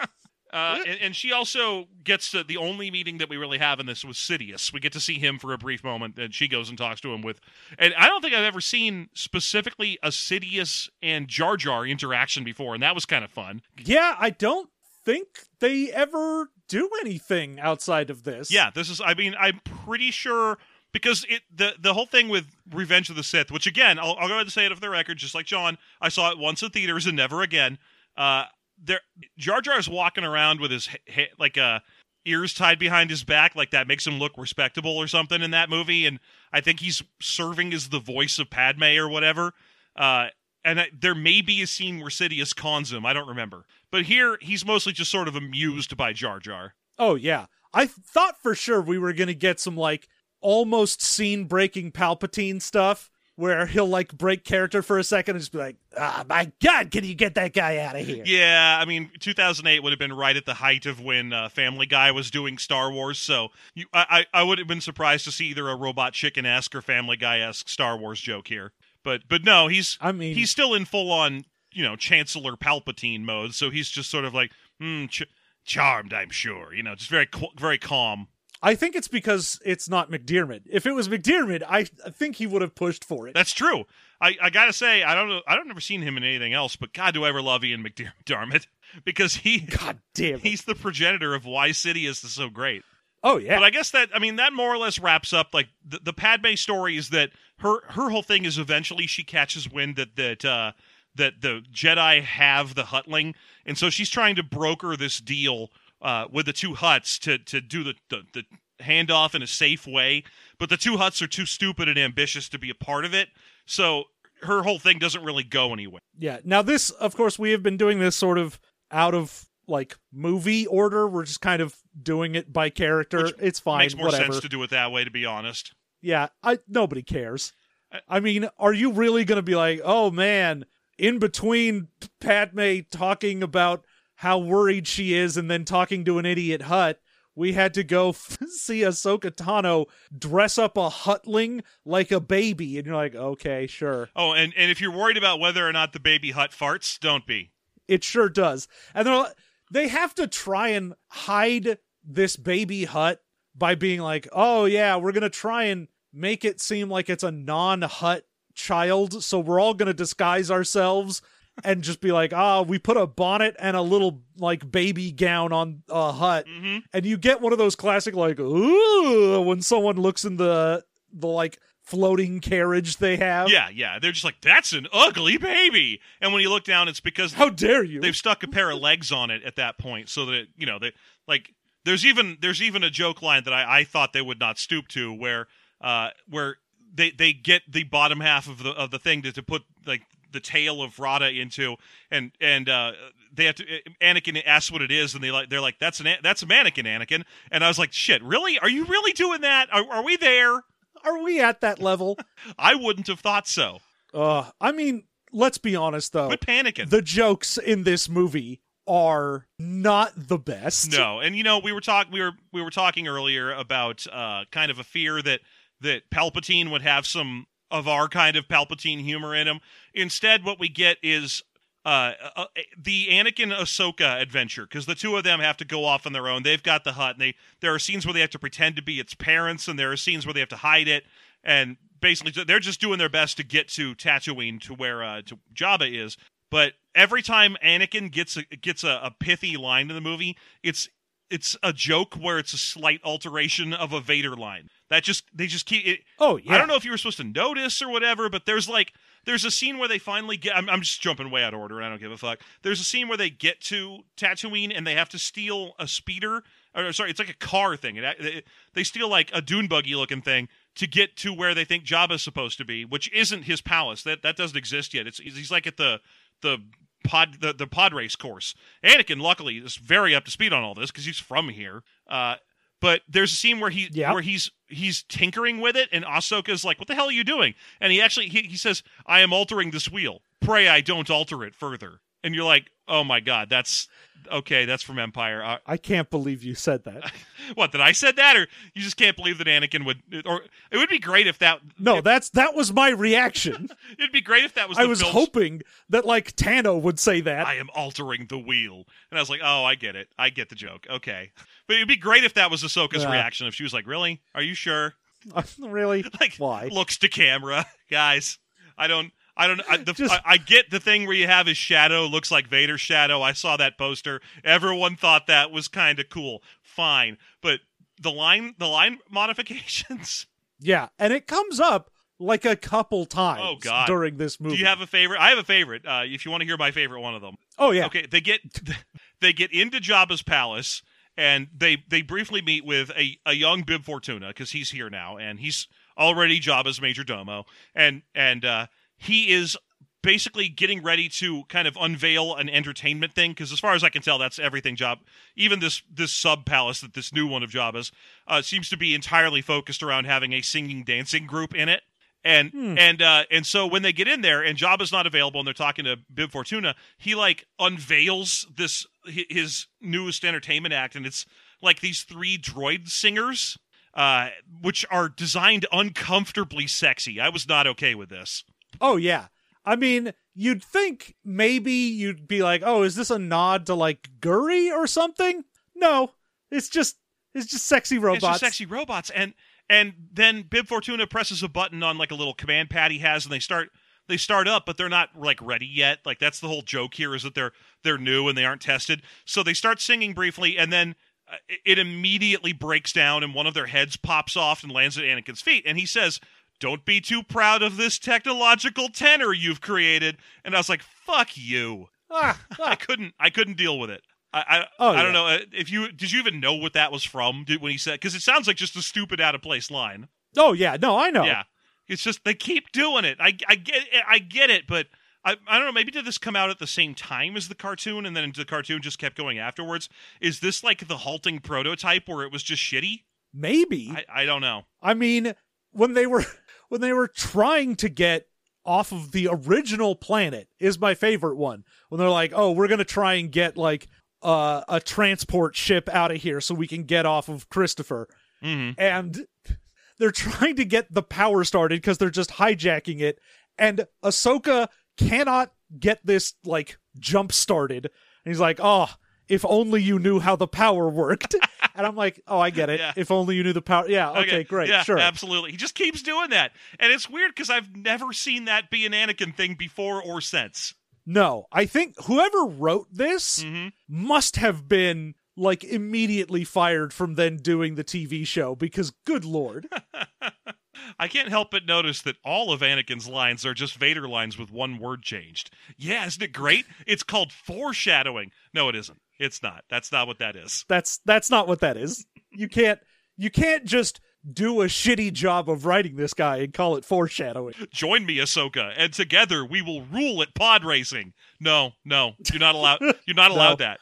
*laughs* Uh, and, and she also gets to the only meeting that we really have in this was Sidious. We get to see him for a brief moment, and she goes and talks to him with. And I don't think I've ever seen specifically a Sidious and Jar Jar interaction before, and that was kind of fun. yeah, I don't think they ever do anything outside of this. Yeah, this is. I mean, I'm pretty sure because it the the whole thing with Revenge of the Sith, which again, I'll, I'll go ahead and say it for the record, just like John, I saw it once in theaters and never again. Uh, there, Jar Jar's walking around with his ha- like uh ears tied behind his back, like that makes him look respectable or something in that movie, and I think he's serving as the voice of Padme or whatever. Uh, and I, there may be a scene where Sidious cons him. I don't remember, but here he's mostly just sort of amused by Jar Jar. Oh, yeah. I thought for sure we were going to get some, like, almost scene breaking Palpatine stuff where he'll, like, break character for a second and just be like, ah, my God, can you get that guy out of here? Yeah, I mean, 2008 would have been right at the height of when uh, Family Guy was doing Star Wars. So you, I, I I would have been surprised to see either a Robot Chicken esque or Family Guy esque Star Wars joke here. But but no, he's I mean, he's still in full on you know Chancellor Palpatine mode. So he's just sort of like hmm, ch- charmed, I'm sure. You know, just very very calm. I think it's because it's not McDiarmid. If it was McDiarmid, I think he would have pushed for it. That's true. I, I gotta say, I don't know. I don't never seen him in anything else, but God, do I ever love Ian McDiarmid *laughs* because he God damn it. he's the progenitor of why City is so great. oh, yeah. But I guess that I mean that more or less wraps up like the, the Padme story is that her her whole thing is eventually she catches wind that that uh, that the Jedi have the Hutling, and so she's trying to broker this deal uh, with the two Hutts to to do the, the the handoff in a safe way. But the two Hutts are too stupid and ambitious to be a part of it, so her whole thing doesn't really go anywhere. Yeah. Now this, of course, we have been doing this sort of out of like movie order. We're just kind of doing it by character. Which it's fine. Makes more whatever. sense to do it that way, to be honest. yeah. I nobody cares. I- I mean, are you really going to be like, oh man, in between Padme talking about how worried she is and then talking to an idiot Hutt? We had to go *laughs* see Ahsoka Tano dress up a hutling like a baby, and you're like, okay, sure. Oh, and and if you're worried about whether or not the baby Hutt farts, don't be. It sure does. And they're they have to try and hide this baby Hutt by being like, "Oh yeah, we're going to try and make it seem like it's a non-Hutt child, so we're all going to disguise ourselves." And just be like, ah, we put a bonnet and a little like baby gown on a Hutt, hmm and you get one of those classic like, ooh, when someone looks in the the like floating carriage they have. Yeah, yeah. They're just like, that's an ugly baby. And when you look down, it's because How dare you? they've stuck a pair of legs on it at that point, so that it, you know they like. There's even there's even a joke line that I, I thought they would not stoop to, where uh where they they get the bottom half of the of the thing to, to put like the tail of Rotta into, and and uh they have to Anakin asks what it is, and they like they're like that's an that's a mannequin, Anakin, and I was like, shit, really? Are you really doing that? Are, are we there? Are we at that level? *laughs* I wouldn't have thought so. Uh, I mean, let's be honest though. Quit panicking. The jokes in this movie are not the best. No, and you know we were talking we were we were talking earlier about uh, kind of a fear that that Palpatine would have some of our kind of Palpatine humor in him. Instead, what we get is uh, uh, the Anakin Ahsoka adventure because the two of them have to go off on their own. They've got the Hutt, and they there are scenes where they have to pretend to be its parents, and there are scenes where they have to hide it, and basically they're just doing their best to get to Tatooine to where uh, to Jabba is. But every time Anakin gets a, gets a, a pithy line in the movie, it's it's a joke where it's a slight alteration of a Vader line. That just they just keep it. Oh yeah. I don't know if you were supposed to notice or whatever, but there's like there's a scene where they finally get. I'm, I'm just jumping way out of order. I don't give a fuck. There's a scene where they get to Tatooine and they have to steal a speeder. Or sorry, it's like a car thing. It, it, they steal like a dune buggy looking thing to get to where they think Jabba's supposed to be, which isn't his palace. That that doesn't exist yet. It's he's like at the the pod the, the pod race course. Anakin, luckily, is very up to speed on all this because he's from here. Uh, but there's a scene where he Yeah. where he's he's tinkering with it, and Ahsoka's like, "What the hell are you doing?" And he actually he, he says, "I am altering this wheel. Pray I don't alter it further." And you're like, "Oh my god, that's okay. That's from Empire." Uh, I can't believe you said that. *laughs* what that I said that, or you just can't believe that Anakin would? Or it would be great if that. No, that's that was my reaction. *laughs* it'd be great if that was. I was hoping that like Tano would say that. I am altering the wheel. And I was like, oh, I get it. I get the joke. Okay. But it'd be great if that was Ahsoka's reaction. If she was like, really? Are you sure? *laughs* really? Like, Why? looks to camera. Guys, I don't. I don't. I, the, Just- I, I get the thing where you have his shadow looks like Vader's shadow. I saw that poster. Everyone thought that was kind of cool. Fine, but the line, the line *laughs* modifications. Yeah, and it comes up like a couple times Oh, God. during this movie. Do you have a favorite? I have a favorite. Uh, if you want to hear my favorite, one of them. Oh yeah. Okay, they get *laughs* they get into Jabba's palace and they they briefly meet with a, a young Bib Fortuna because he's here now and he's already Jabba's major domo and and uh, he is basically getting ready to kind of unveil an entertainment thing because as far as I can tell that's everything Job even this this sub palace that this new one of Jabba's uh, seems to be entirely focused around having a singing dancing group in it and Hmm. and uh and so when they get in there and Jabba's not available and they're talking to Bib Fortuna, he like unveils this his newest entertainment act and it's like these three droid singers uh which are designed uncomfortably sexy. I was not okay with this. Oh yeah. I mean, you'd think maybe you'd be like, "Oh, is this a nod to like Guri or something?" No. It's just it's just sexy robots. It's just sexy robots and and then Bib Fortuna presses a button on like a little command pad he has and they start they start up but they're not like ready yet like that's the whole joke here is that they're they're new and they aren't tested so they start singing briefly and then uh, it immediately breaks down and one of their heads pops off and lands at Anakin's feet and he says don't be too proud of this technological tenor you've created and I was like fuck you Ah, *laughs* I ah. couldn't I couldn't deal with it. I I, Oh, I don't yeah. know uh, if you did you even know what that was from did, when he said because it sounds like just a stupid out of place line. Oh yeah, no, I know. Yeah, it's just they keep doing it. I I get it, I get it, but I I don't know. Maybe did this come out at the same time as the cartoon, and then the cartoon just kept going afterwards? Is this like the halting prototype where it was just shitty? Maybe. I, I don't know. I mean, when they were when they were trying to get off of the original planet is my favorite one. When they're like, "Oh, we're going to try and get like uh, a transport ship out of here so we can get off of Christophsis." hmm And they're trying to get the power started because they're just hijacking it and Ahsoka cannot get this like jump started. And he's like, "Oh, if only you knew how the power worked." *laughs* and I'm like, "Oh, I get it. Yeah. If only you knew the power." Yeah, okay, great. Yeah, sure. absolutely. He just keeps doing that, and it's weird because I've never seen that be an Anakin thing before or since. No, I think whoever wrote this hmm must have been like immediately fired from then doing the TV show because good lord. *laughs* I can't help but notice that all of Anakin's lines are just Vader lines with one word changed. Yeah, isn't it great? It's called foreshadowing. No, it isn't. It's not. That's not what that is. That's that's not what that is. You can't you can't just do a shitty job of writing this guy and call it foreshadowing. Join me, Ahsoka, and together we will rule at pod racing. No, no, you're not allowed. *laughs* You're not No. allowed that.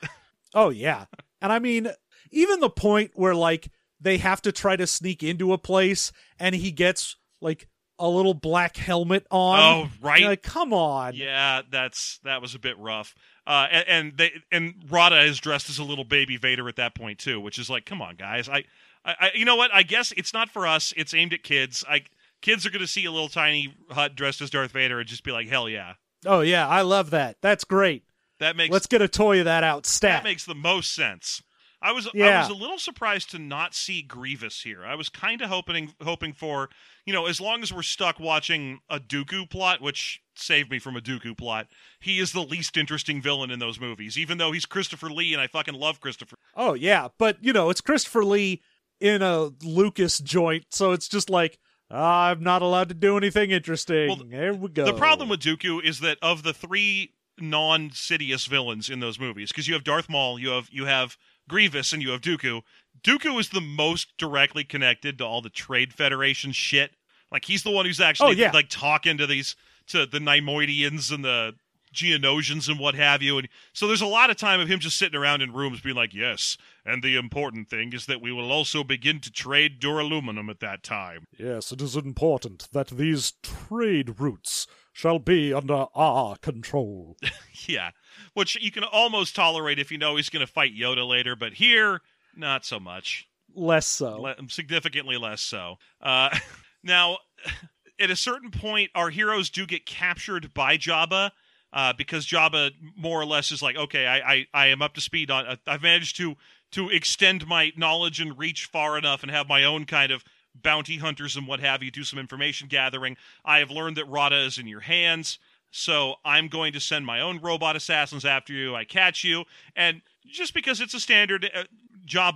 Oh yeah. And I mean even the point where like they have to try to sneak into a place and he gets like a little black helmet on. Oh, right. You're like, come on. Yeah, that's that was a bit rough. Uh, and, and they and Rotta is dressed as a little baby Vader at that point too, which is like, come on, guys. I, I, I you know what? I guess it's not for us. It's aimed at kids. I kids are going to see a little tiny Hutt dressed as Darth Vader and just be like, hell yeah. Oh yeah, I love that. That's great. That makes Let's get a toy of that out. Stat. that makes the most sense. I was I was a little surprised to not see Grievous here. I was kind of hoping hoping for you know as long as we're stuck watching a Dooku plot, which saved me from a Dooku plot. He is the least interesting villain in those movies, even though he's Christopher Lee, and I fucking love Christopher. oh yeah, but you know it's Christopher Lee in a Lucas joint, so it's just like "Ah, I'm not allowed to do anything interesting. Well, there we go. The problem with Dooku is that of the three non-Sidious villains in those movies, because you have Darth Maul, you have you have Grievous, and you have Dooku. Dooku is the most directly connected to all the Trade Federation shit. Like he's the one who's actually Oh, yeah. like talking to these to the Neimoidians and the Geonosians and what have you. And so there's a lot of time of him just sitting around in rooms being like, Yes, and the important thing is that we will also begin to trade duraluminum at that time. Yes, it is important that these trade routes shall be under our control. *laughs* Yeah, which you can almost tolerate if you know he's going to fight Yoda later, but here, not so much. Less so. Le- significantly less so. Uh, *laughs* now, *sighs* at a certain point, our heroes do get captured by Jabba. Uh, because Jabba more or less is like, okay, I, I, I am up to speed on. Uh, I've managed to to extend my knowledge and reach far enough, and have my own kind of bounty hunters and what have you. Do some information gathering. I have learned that Rotta is in your hands, so I'm going to send my own robot assassins after you. I catch you, and just because it's a standard uh,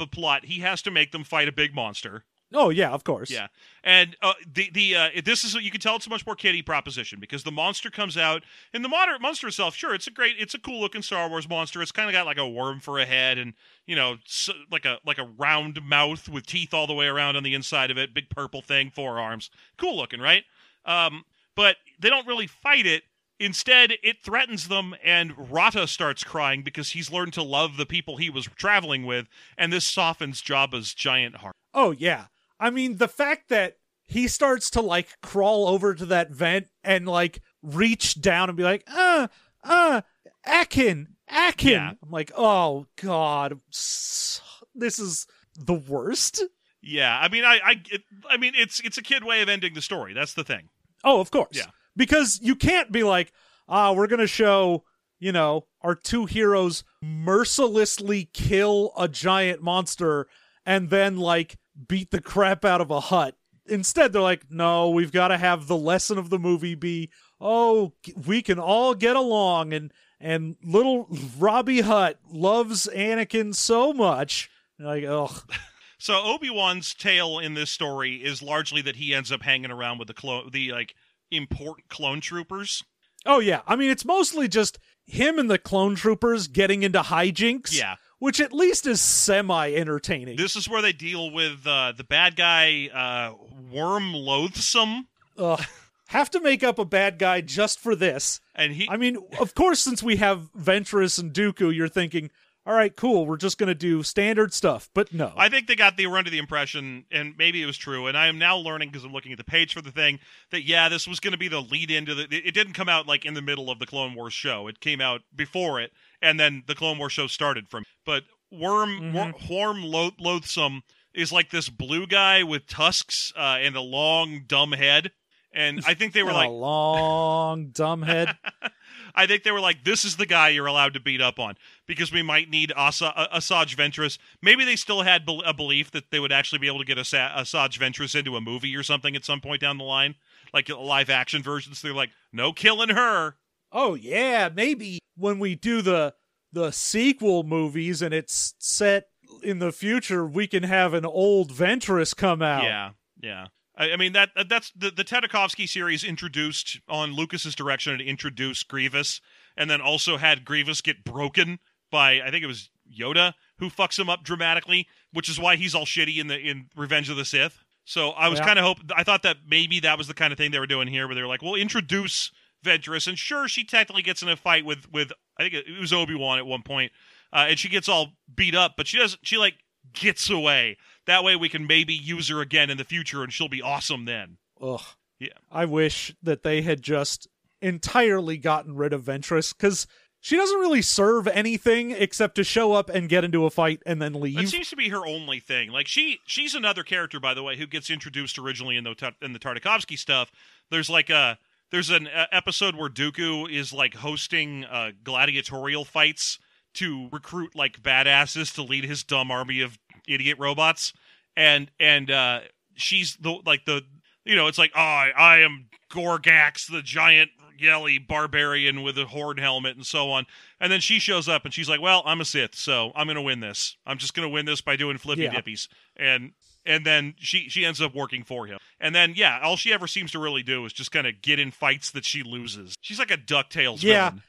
of plot, he has to make them fight a big monster. oh yeah, of course. Yeah, and uh, the the uh, this is you can tell it's a much more kiddie proposition because the monster comes out and the moderate monster itself. Sure, it's a great, it's a cool looking Star Wars monster. It's kind of got like a worm for a head and you know s like a like a round mouth with teeth all the way around on the inside of it. Big purple thing, forearms, cool looking, right? Um, but they don't really fight it. Instead, it threatens them, and Rotta starts crying because he's learned to love the people he was traveling with, and this softens Jabba's giant heart. Oh yeah. I mean the fact that he starts to like crawl over to that vent and like reach down and be like, uh, uh, Akin, Akin. Yeah. I'm like, oh god, this is the worst. Yeah, I mean, I, I, it, I mean, it's it's a kid way of ending the story. That's the thing. Oh, of course. Yeah. Because you can't be like, ah, we're gonna show, you know, our two heroes mercilessly kill a giant monster and then like beat the crap out of a Hutt. Instead, they're like, no, we've got to have the lesson of the movie be, oh, we can all get along, and and little Robbie Hutt loves Anakin so much. Like, ugh. *laughs* So Obi Wan's tale in this story is largely that he ends up hanging around with the clone, the like important clone troopers. Oh yeah, I mean it's mostly just him and the clone troopers getting into hijinks. Yeah. which at least is semi entertaining. This is where they deal with uh, the bad guy, uh, Whorm Loathsom, Ugh. Have to make up a bad guy just for this. and he. I mean, of course, since we have Ventress and Dooku, you're thinking, all right, cool, we're just gonna do standard stuff. But no, I think they got the under the impression, and maybe it was true. And I am now learning because I'm looking at the page for the thing that yeah, this was going to be the lead into the. It didn't come out like in the middle of the Clone Wars show. It came out before it, and then the Clone Wars show started from. But Whorm Wor- Whorm Lo- Loathsom is like this blue guy with tusks uh, and a long dumb head. And I think they were like a like, long dumb head. *laughs* I think they were like, this is the guy you're allowed to beat up on because we might need Asa- uh, Asajj Ventress. Maybe they still had bel a belief that they would actually be able to get Asa- Asajj Ventress into a movie or something at some point down the line, like a live action version. So they're like, no killing her. oh yeah, maybe when we do the the sequel movies and it's set in the future, we can have an old Ventress come out. Yeah, yeah. I, I mean that that's the the Tartakovsky series introduced on Lucas's direction to introduced Grievous, and then also had Grievous get broken by I think it was Yoda who fucks him up dramatically, which is why he's all shitty in the in Revenge of the Sith. So I was Yeah. kind of hope I thought that maybe that was the kind of thing they were doing here, where they were like, "Well, introduce Ventress," and sure, she technically gets in a fight with with I think it was Obi Wan at one point, uh, and she gets all beat up, but she doesn't. She like gets away. That way, we can maybe use her again in the future, and she'll be awesome then. Ugh. Yeah. I wish that they had just entirely gotten rid of Ventress because she doesn't really serve anything except to show up and get into a fight and then leave. It seems to be her only thing. Like she, she's another character, by the way, who gets introduced originally in the in the Tartakovsky stuff. There's like a there's an uh, episode where Dooku is like hosting uh, gladiatorial fights to recruit like badasses to lead his dumb army of idiot robots, and and uh, she's the like the you know it's like oh, I, I am Gorgax, the giant yelly barbarian with a horn helmet and so on. And then she shows up and she's like, "Well, I'm a Sith, so I'm gonna win this. I'm just gonna win this by doing flippy Yeah. dippies." And and then she she ends up working for him. And then yeah, all she ever seems to really do is just kind of get in fights that she loses. She's like a Ducktales Yeah. villain.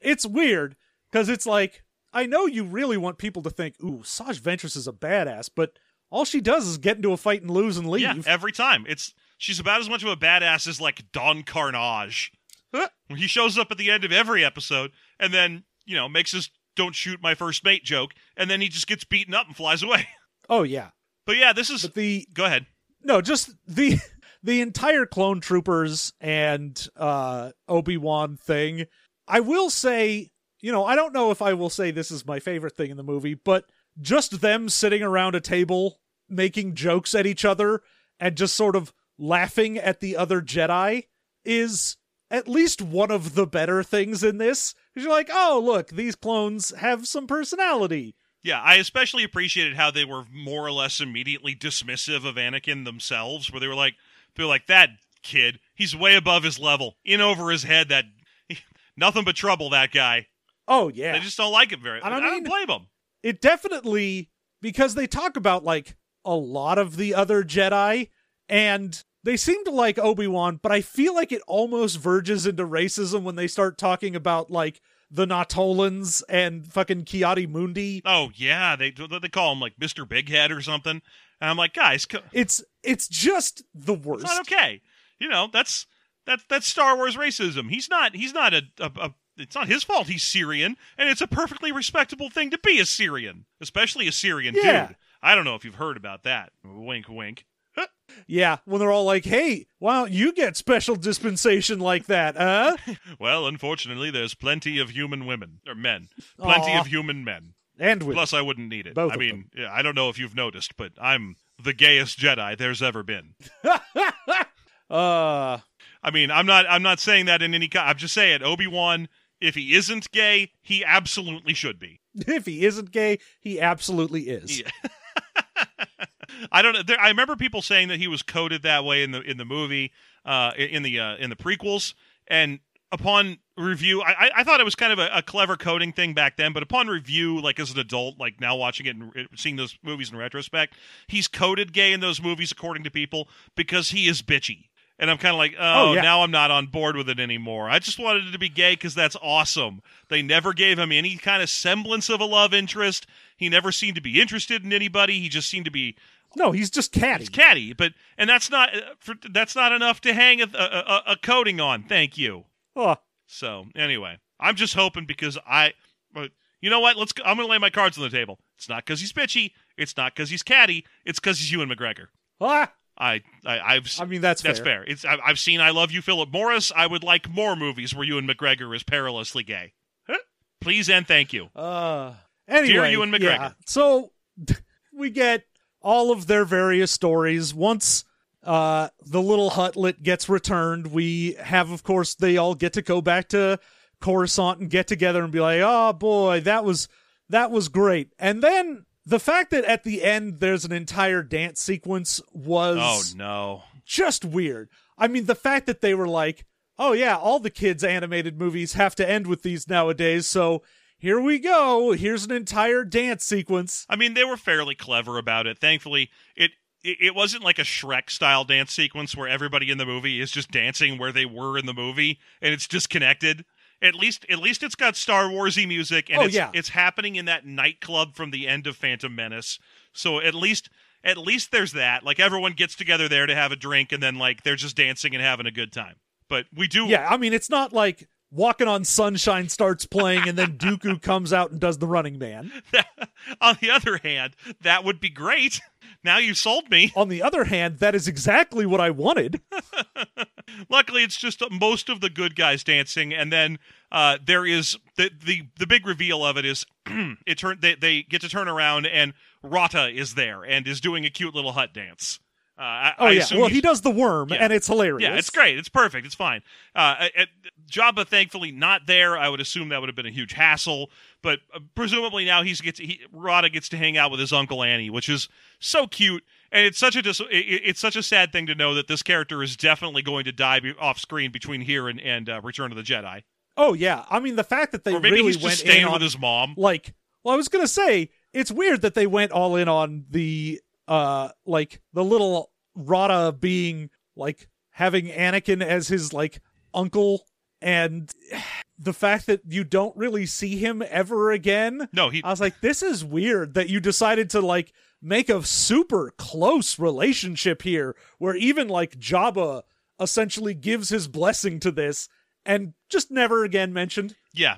It's weird because it's like I know you really want people to think, "Ooh, Saj Ventress is a badass," but all she does is get into a fight and lose and leave. Yeah, every time. It's she's about as much of a badass as like Don Karnage. When he shows up at the end of every episode and then, you know, makes his don't shoot my first mate joke, and then he just gets beaten up and flies away. *laughs* oh yeah, But yeah, this is but the go ahead. no, just the *laughs* the entire clone troopers and uh Obi-Wan thing. I will say, you know, I don't know if I will say this is my favorite thing in the movie, but just them sitting around a table making jokes at each other and just sort of laughing at the other Jedi is at least one of the better things in this. You're like, oh, look, these clones have some personality. Yeah, I especially appreciated how they were more or less immediately dismissive of Anakin themselves, where they were like, they're like that kid, he's way above his level, in over his head. That *laughs* nothing but trouble. That guy. Oh, yeah. They just don't like him very. I I don't don't mean- blame them. it definitely because they talk about like a lot of the other Jedi and they seem to like Obi-Wan, but I feel like it almost verges into racism when they start talking about like the Nautolans and fucking Ki-Adi-Mundi. Oh yeah, they they call him like Mister Big Head or something, and I'm like, guys, It's it's just the worst. it's not okay. You know, that's that's that's Star Wars racism. He's not he's not a, a, a it's not his fault he's Cerean, and it's a perfectly respectable thing to be a Cerean, especially a Cerean Yeah. dude. I don't know if you've heard about that. Wink, wink. *laughs* Yeah, when they're all like, "Hey, why don't you get special dispensation like that?" Huh? *laughs* Well, unfortunately, there's plenty of human women or men, plenty Aw. of human men. And with Plus, I wouldn't need it. Both I mean, yeah, I don't know if you've noticed, but I'm the gayest Jedi there's ever been. *laughs* uh I mean, I'm not I'm not saying that in any kind. I'm just saying Obi Wan. If he isn't gay, he absolutely should be. *laughs* if he isn't gay, he absolutely is. Yeah. *laughs* I don't know. There, I remember people saying that he was coded that way in the in the movie, uh, in the uh, in the prequels, and upon review, I, I- thought it was kind of a, a clever coding thing back then. But upon review, like as an adult, like now watching it and seeing those movies in retrospect, he's coded gay in those movies according to people because he is bitchy. And I'm kind of like, oh, Oh, yeah. now I'm not on board with it anymore. I just wanted it to be gay because that's awesome. They never gave him any kind of semblance of a love interest. He never seemed to be interested in anybody. He just seemed to be No, he's just catty. it's catty, but and that's not uh, for, that's not enough to hang a, a, a, a coating on. Thank you. Oh, So anyway, I'm just hoping because I, but you know what? Let's. I'm gonna lay my cards on the table. It's not because he's bitchy. It's not because he's catty. It's because he's Ewan McGregor. ah, I, I I've. I mean that's that's fair. fair. It's I, I've seen I Love You, Phillip Morris. I would like more movies where Ewan McGregor is perilously gay. Please and thank you. Uh, anyway, Ewan McGregor. yeah. So *laughs* we get all of their various stories. Once uh, the little hutlet gets returned, we have, of course, they all get to go back to Coruscant and get together and be like, "Oh boy, that was that was great." And then the fact that at the end there's an entire dance sequence was Oh no. just weird. I mean, the fact that they were like, oh, yeah, all the kids' animated movies have to end with these nowadays, so here we go. Here's an entire dance sequence. I mean, they were fairly clever about it. Thankfully, it it, it wasn't like a Shrek style dance sequence where everybody in the movie is just dancing where they were in the movie and it's disconnected. At least at least it's got Star Warsy music and Oh, it's yeah. it's happening in that nightclub from the end of Phantom Menace. So at least at least there's that. Like everyone gets together there to have a drink and then like they're just dancing and having a good time. But we do Yeah, I mean, it's not like Walking on Sunshine starts playing and then Dooku *laughs* comes out and does the running man. *laughs* on the other hand, that would be great. Now you sold me. On the other hand, that is exactly what I wanted. *laughs* Luckily, it's just most of the good guys dancing, and then uh, there is the, the the big reveal of it is *clears throat* it turn they they get to turn around and Rotta is there and is doing a cute little Hutt dance, Uh, I, Oh I yeah, well he does the worm, Yeah. and it's hilarious. Yeah, it's great. It's perfect. It's fine. Uh, Jabba, thankfully, not there. I would assume that would have been a huge hassle. But uh, presumably now he's gets he, Rotta gets to hang out with his uncle Annie, which is so cute. And it's such a dis- it, it's such a sad thing to know that this character is definitely going to die be- off screen between here and, and uh, Return of the Jedi. Oh yeah, I mean the fact that they or maybe really he's went just staying in with his mom. like. Well, I was gonna say it's weird that they went all in on the uh like the little Rotta being like having Anakin as his like uncle and the fact that you don't really see him ever again. No, he I was like, this is weird that you decided to like make a super close relationship here where even like Jabba essentially gives his blessing to this and just never again mentioned. Yeah.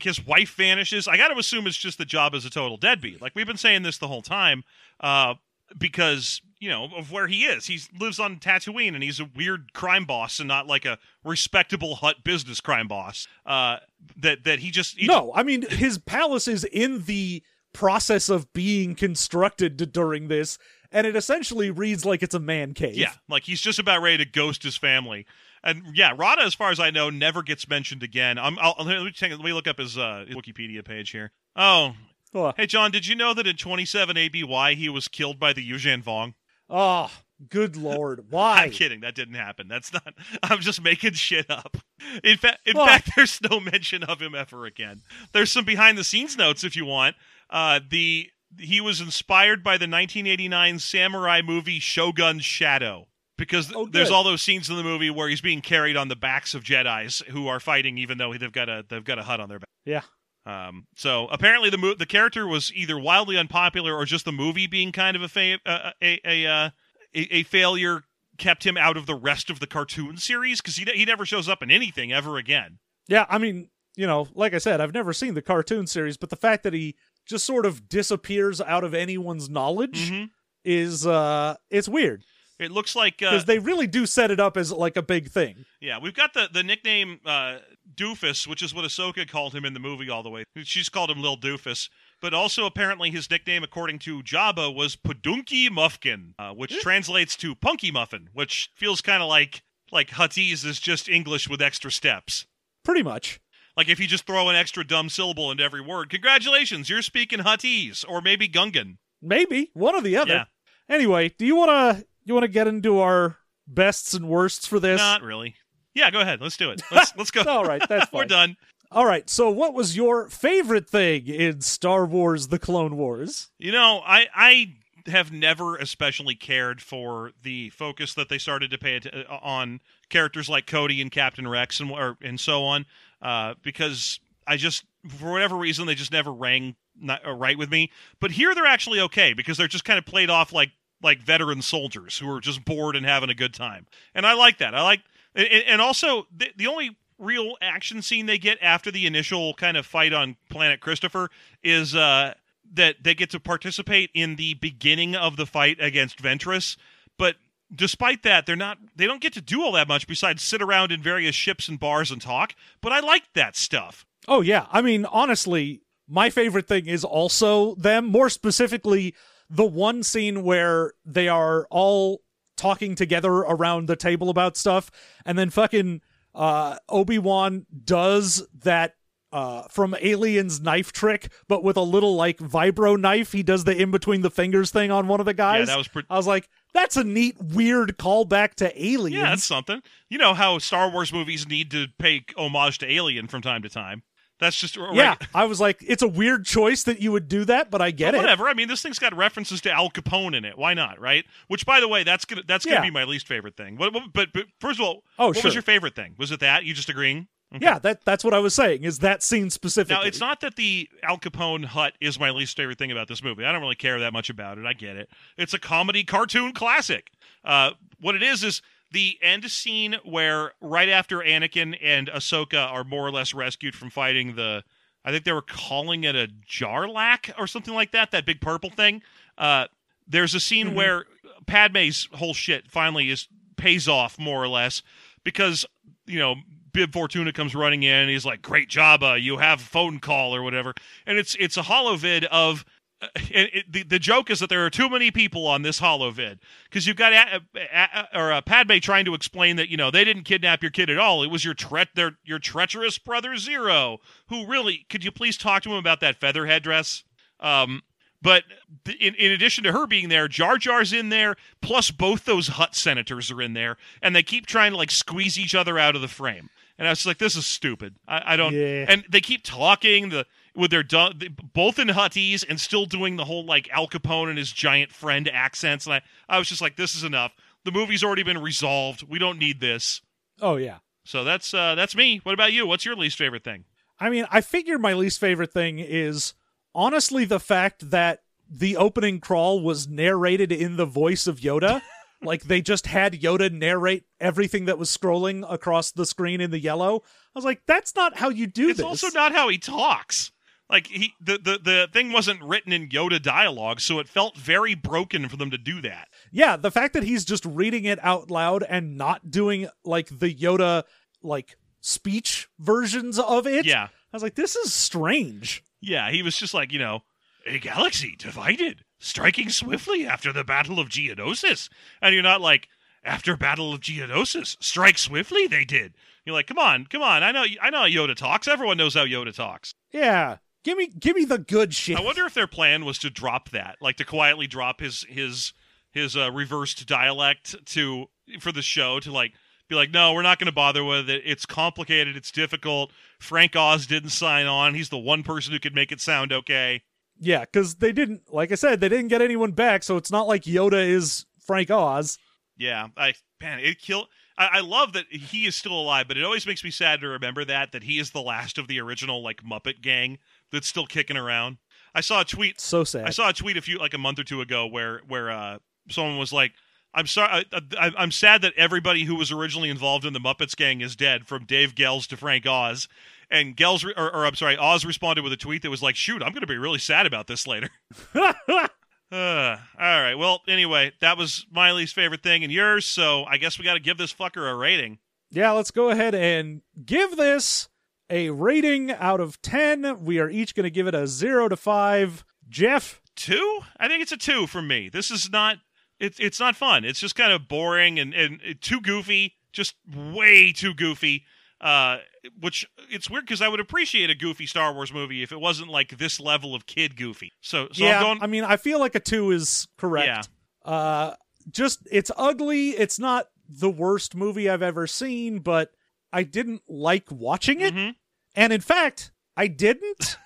His wife vanishes. I got to assume it's just the job as a total deadbeat. Like we've been saying this the whole time, uh, because you know of where he is. He lives on Tatooine, and he's a weird crime boss, and not like a respectable Hutt business crime boss. Uh, that that he just he no, I mean his palace is in the process of being constructed during this and it essentially reads like it's a man cave. Yeah, like he's just about ready to ghost his family. And yeah, Rotta, as far as I know, never gets mentioned again. I'm, I'll, let, me take, let me look up his, uh, his Wikipedia page here. Oh, Oh, hey John, did you know that in 27 ABY he was killed by the Yuuzhan Vong? oh, good lord. *laughs* Why? I'm kidding. That didn't happen. That's not. *laughs* I'm just making shit up. In fact, in *laughs* fact, there's no mention of him ever again. There's some behind the scenes notes if you want. Uh, the he was inspired by the 1989 samurai movie Shogun Shadow because Oh, there's all those scenes in the movie where he's being carried on the backs of Jedi's who are fighting even though they've got a they've got a hut on their back. Yeah. Um, so apparently the mo- the character was either wildly unpopular or just the movie being kind of a fa- uh, a a, uh, a a failure kept him out of the rest of the cartoon series because he he never shows up in anything ever again. Yeah, I mean, you know, like I said, I've never seen the cartoon series, but the fact that he just sort of disappears out of anyone's knowledge Mhm. is uh it's weird It looks like uh, because they really do set it up as like a big thing. yeah, we've got the the nickname uh, Doofus, which is what Ahsoka called him in the movie all the way. She's called him Lil Doofus. But also, apparently, his nickname, according to Jabba, was Padunki Muffkin, uh, which translates to Punky Muffin, which feels kind of like like Huttese is just English with extra steps. Pretty much. Like if you just throw an extra dumb syllable into every word, congratulations, you're speaking Huttese or maybe Gungan. Maybe one or the other. Yeah. Anyway, do you want to you want to get into our bests and worsts for this? Not really. Yeah, go ahead. Let's do it. *laughs* Let's let's go. All right, that's *laughs* fine. We're done. All right. So, what was your favorite thing in Star Wars: The Clone Wars? You know, I I have never especially cared for the focus that they started to pay uh, on characters like Cody and Captain Rex and or, and so on, uh, because I just for whatever reason they just never rang not, uh, right with me. But here they're actually okay because they're just kind of played off like like veteran soldiers who are just bored and having a good time, and I like that. I like and, and also the, the only real action scene they get after the initial kind of fight on planet Christophsis is uh that they get to participate in the beginning of the fight against Ventress, but despite that, they're not they don't get to do all that much besides sit around in various ships and bars and talk. But I like that stuff. Oh yeah, I mean honestly, my favorite thing is also them. More specifically, the one scene where they are all talking together around the table about stuff, and then fucking uh, Obi Wan does that. Uh, from Alien's knife trick, but with a little like vibro knife, he does the in between the fingers thing on one of the guys. Yeah, that was pretty. I was like, that's a neat, weird callback to Aliens. Yeah, that's something. You know how Star Wars movies need to pay homage to Alien from time to time. That's just right. Yeah, I was like, it's a weird choice that you would do that, but I get But it. whatever. I mean, this thing's got references to Al Capone in it. Why not? Right? Which, by the way, that's gonna that's gonna Yeah. be my least favorite thing. What- but, but first of all, Oh, what sure. was your favorite thing? Was it that? You just agreeing? Okay. Yeah, that that's what I was saying. Is that scene specifically? Now, it's not that the Al Capone hut is my least favorite thing about this movie. I don't really care that much about it. I get it. It's a comedy cartoon classic. Uh, what it is is the end scene where right after Anakin and Ahsoka are more or less rescued from fighting the, I think they were calling it a Jarlac or something like that, that big purple thing. Uh, there's a scene Mhm. where Padme's whole shit finally is pays off more or less because you know Bib Fortuna comes running in and he's like, "Great Jabba, you have a phone call or whatever," and it's it's a holovid of *laughs* and it, the the joke is that there are too many people on this holovid because you've got a, a, a, or uh, Padme trying to explain that you know they didn't kidnap your kid at all. It was your tre- their your treacherous brother Ziro who really. Could you please talk to him about that feather headdress? Um, but th- in, in addition to her being there, Jar Jar's in there, plus both those Hutt senators are in there, and they keep trying to like squeeze each other out of the frame. And I was like, this is stupid. I, I don't. Yeah. And they keep talking the with their du- both in Huttese and still doing the whole like Al Capone and his giant friend accents. And I, I was just like, this is enough. The movie's already been resolved. We don't need this. Oh yeah. So that's uh, that's me. What about you? What's your least favorite thing? I mean, I figure my least favorite thing is honestly the fact that the opening crawl was narrated in the voice of Yoda. *laughs* like they just had Yoda narrate everything that was scrolling across the screen in the yellow. I was like, that's not how you do It's this. also not how he talks. Like he the, the the thing wasn't written in Yoda dialogue, so it felt very broken for them to do that. yeah, the fact that he's just reading it out loud and not doing like the Yoda like speech versions of it. Yeah. I was like, this is strange. Yeah, he was just like, you know, a galaxy divided, striking swiftly after the Battle of Geonosis. And you're not like, after Battle of Geonosis, strike swiftly they did. You're like, come on, come on. I know I know how Yoda talks. Everyone knows how Yoda talks. Yeah. Give me give me the good shit. I wonder if their plan was to drop that, like to quietly drop his his his uh, reversed dialect to for the show to like be like, no, we're not going to bother with it. It's complicated. It's difficult. Frank Oz didn't sign on. He's the one person who could make it sound okay. Yeah, because they didn't, like I said, they didn't get anyone back, so it's not like Yoda is Frank Oz. Yeah, I man, it killed. I, I love that he is still alive, but it always makes me sad to remember that that he is the last of the original like Muppet gang that's still kicking around. I saw a tweet So sad. I saw a tweet a few like a month or two ago where where uh, someone was like, "I'm sorry, I, I, I'm sad that everybody who was originally involved in the Muppets gang is dead, from Dave Goelz to Frank Oz." And Gels, re- or, or I'm sorry, Oz responded with a tweet that was like, "Shoot, I'm going to be really sad about this later." *laughs* Uh, all right. Well, anyway, that was Miley's favorite thing and yours. So I guess we got to give this fucker a rating. yeah, let's go ahead and give this a rating out of 10. We are each going to give it a 0 to 5. Jeff, Two? I think it's a two for me. This is not. It's it's not fun. It's just kind of boring and and too goofy. Just way too goofy. Uh, which it's weird because I would appreciate a goofy Star Wars movie if it wasn't like this level of kid goofy. So so yeah, I'm going. I mean, I feel like a 2 is correct. Yeah. Uh, just, it's ugly. It's not the worst movie I've ever seen, but I didn't like watching it. Mhm. And in fact, I didn't.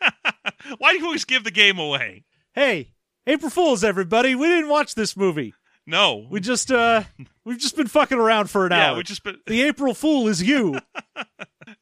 *laughs* Why do you always give the game away? hey, April Fools, everybody. We didn't watch this movie. No, We just, uh, we've just been fucking around for an yeah, hour. we just been The April Fool is you. *laughs*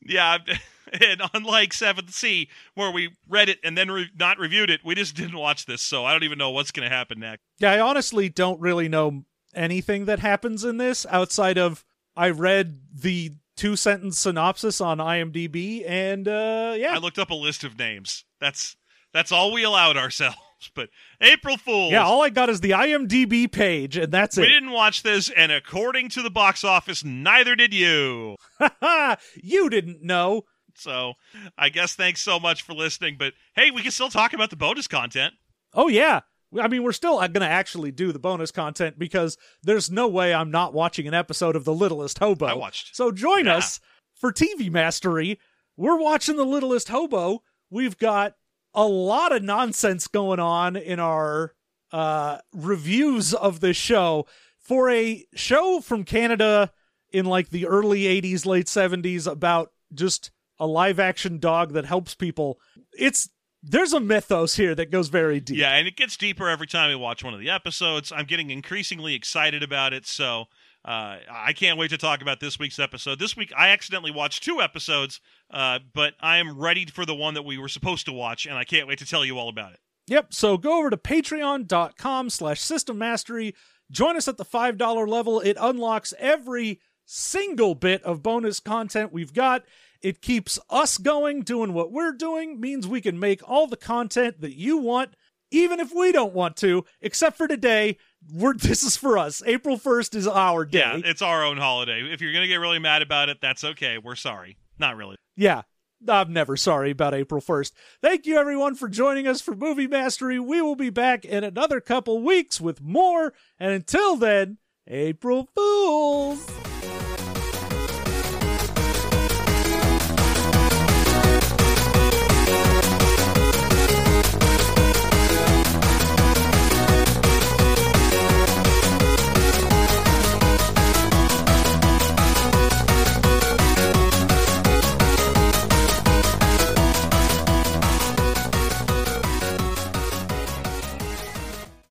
Yeah, *laughs* and unlike Seventh Sea, where we read it and then re- not reviewed it, we just didn't watch this, so I don't even know what's going to happen next. yeah, I honestly don't really know anything that happens in this outside of I read the two sentence synopsis on IMDb, and uh, yeah, I looked up a list of names. That's that's all we allowed ourselves. *laughs* But April Fools. yeah, all I got is the IMDb page, and that's we it. We didn't watch this, and according to the box office, neither did you. *laughs* you didn't know. So I guess thanks so much for listening. But hey, we can still talk about the bonus content. Oh yeah. I mean, we're still going to actually do the bonus content because there's no way I'm not watching an episode of The Littlest Hobo. I watched. So join Yeah. us for TV Mastery. We're watching The Littlest Hobo. We've got a lot of nonsense going on in our uh, reviews of this show. For a show from Canada in like the early 80s, late 70s about just a live action dog that helps people, it's there's a mythos here that goes very deep. Yeah, and it gets deeper every time we watch one of the episodes. I'm getting increasingly excited about it, so uh, I can't wait to talk about this week's episode. This week, I accidentally watched two episodes, uh, but I am ready for the one that we were supposed to watch, and I can't wait to tell you all about it. Yep. So go over to patreon.com slash system mastery. Join us at the $5 level. It unlocks every single bit of bonus content we've got. It keeps us going, doing what we're doing, means we can make all the content that you want, even if we don't want to, except for today. We're *laughs* this is for us. April 1st is our day. Yeah, it's our own holiday. If you're going to get really mad about it, that's okay. We're sorry. Not really. Yeah. I'm never sorry about April 1st. Thank you everyone for joining us for Movie Mastery. We will be back in another couple weeks with more. And until then, April Fools!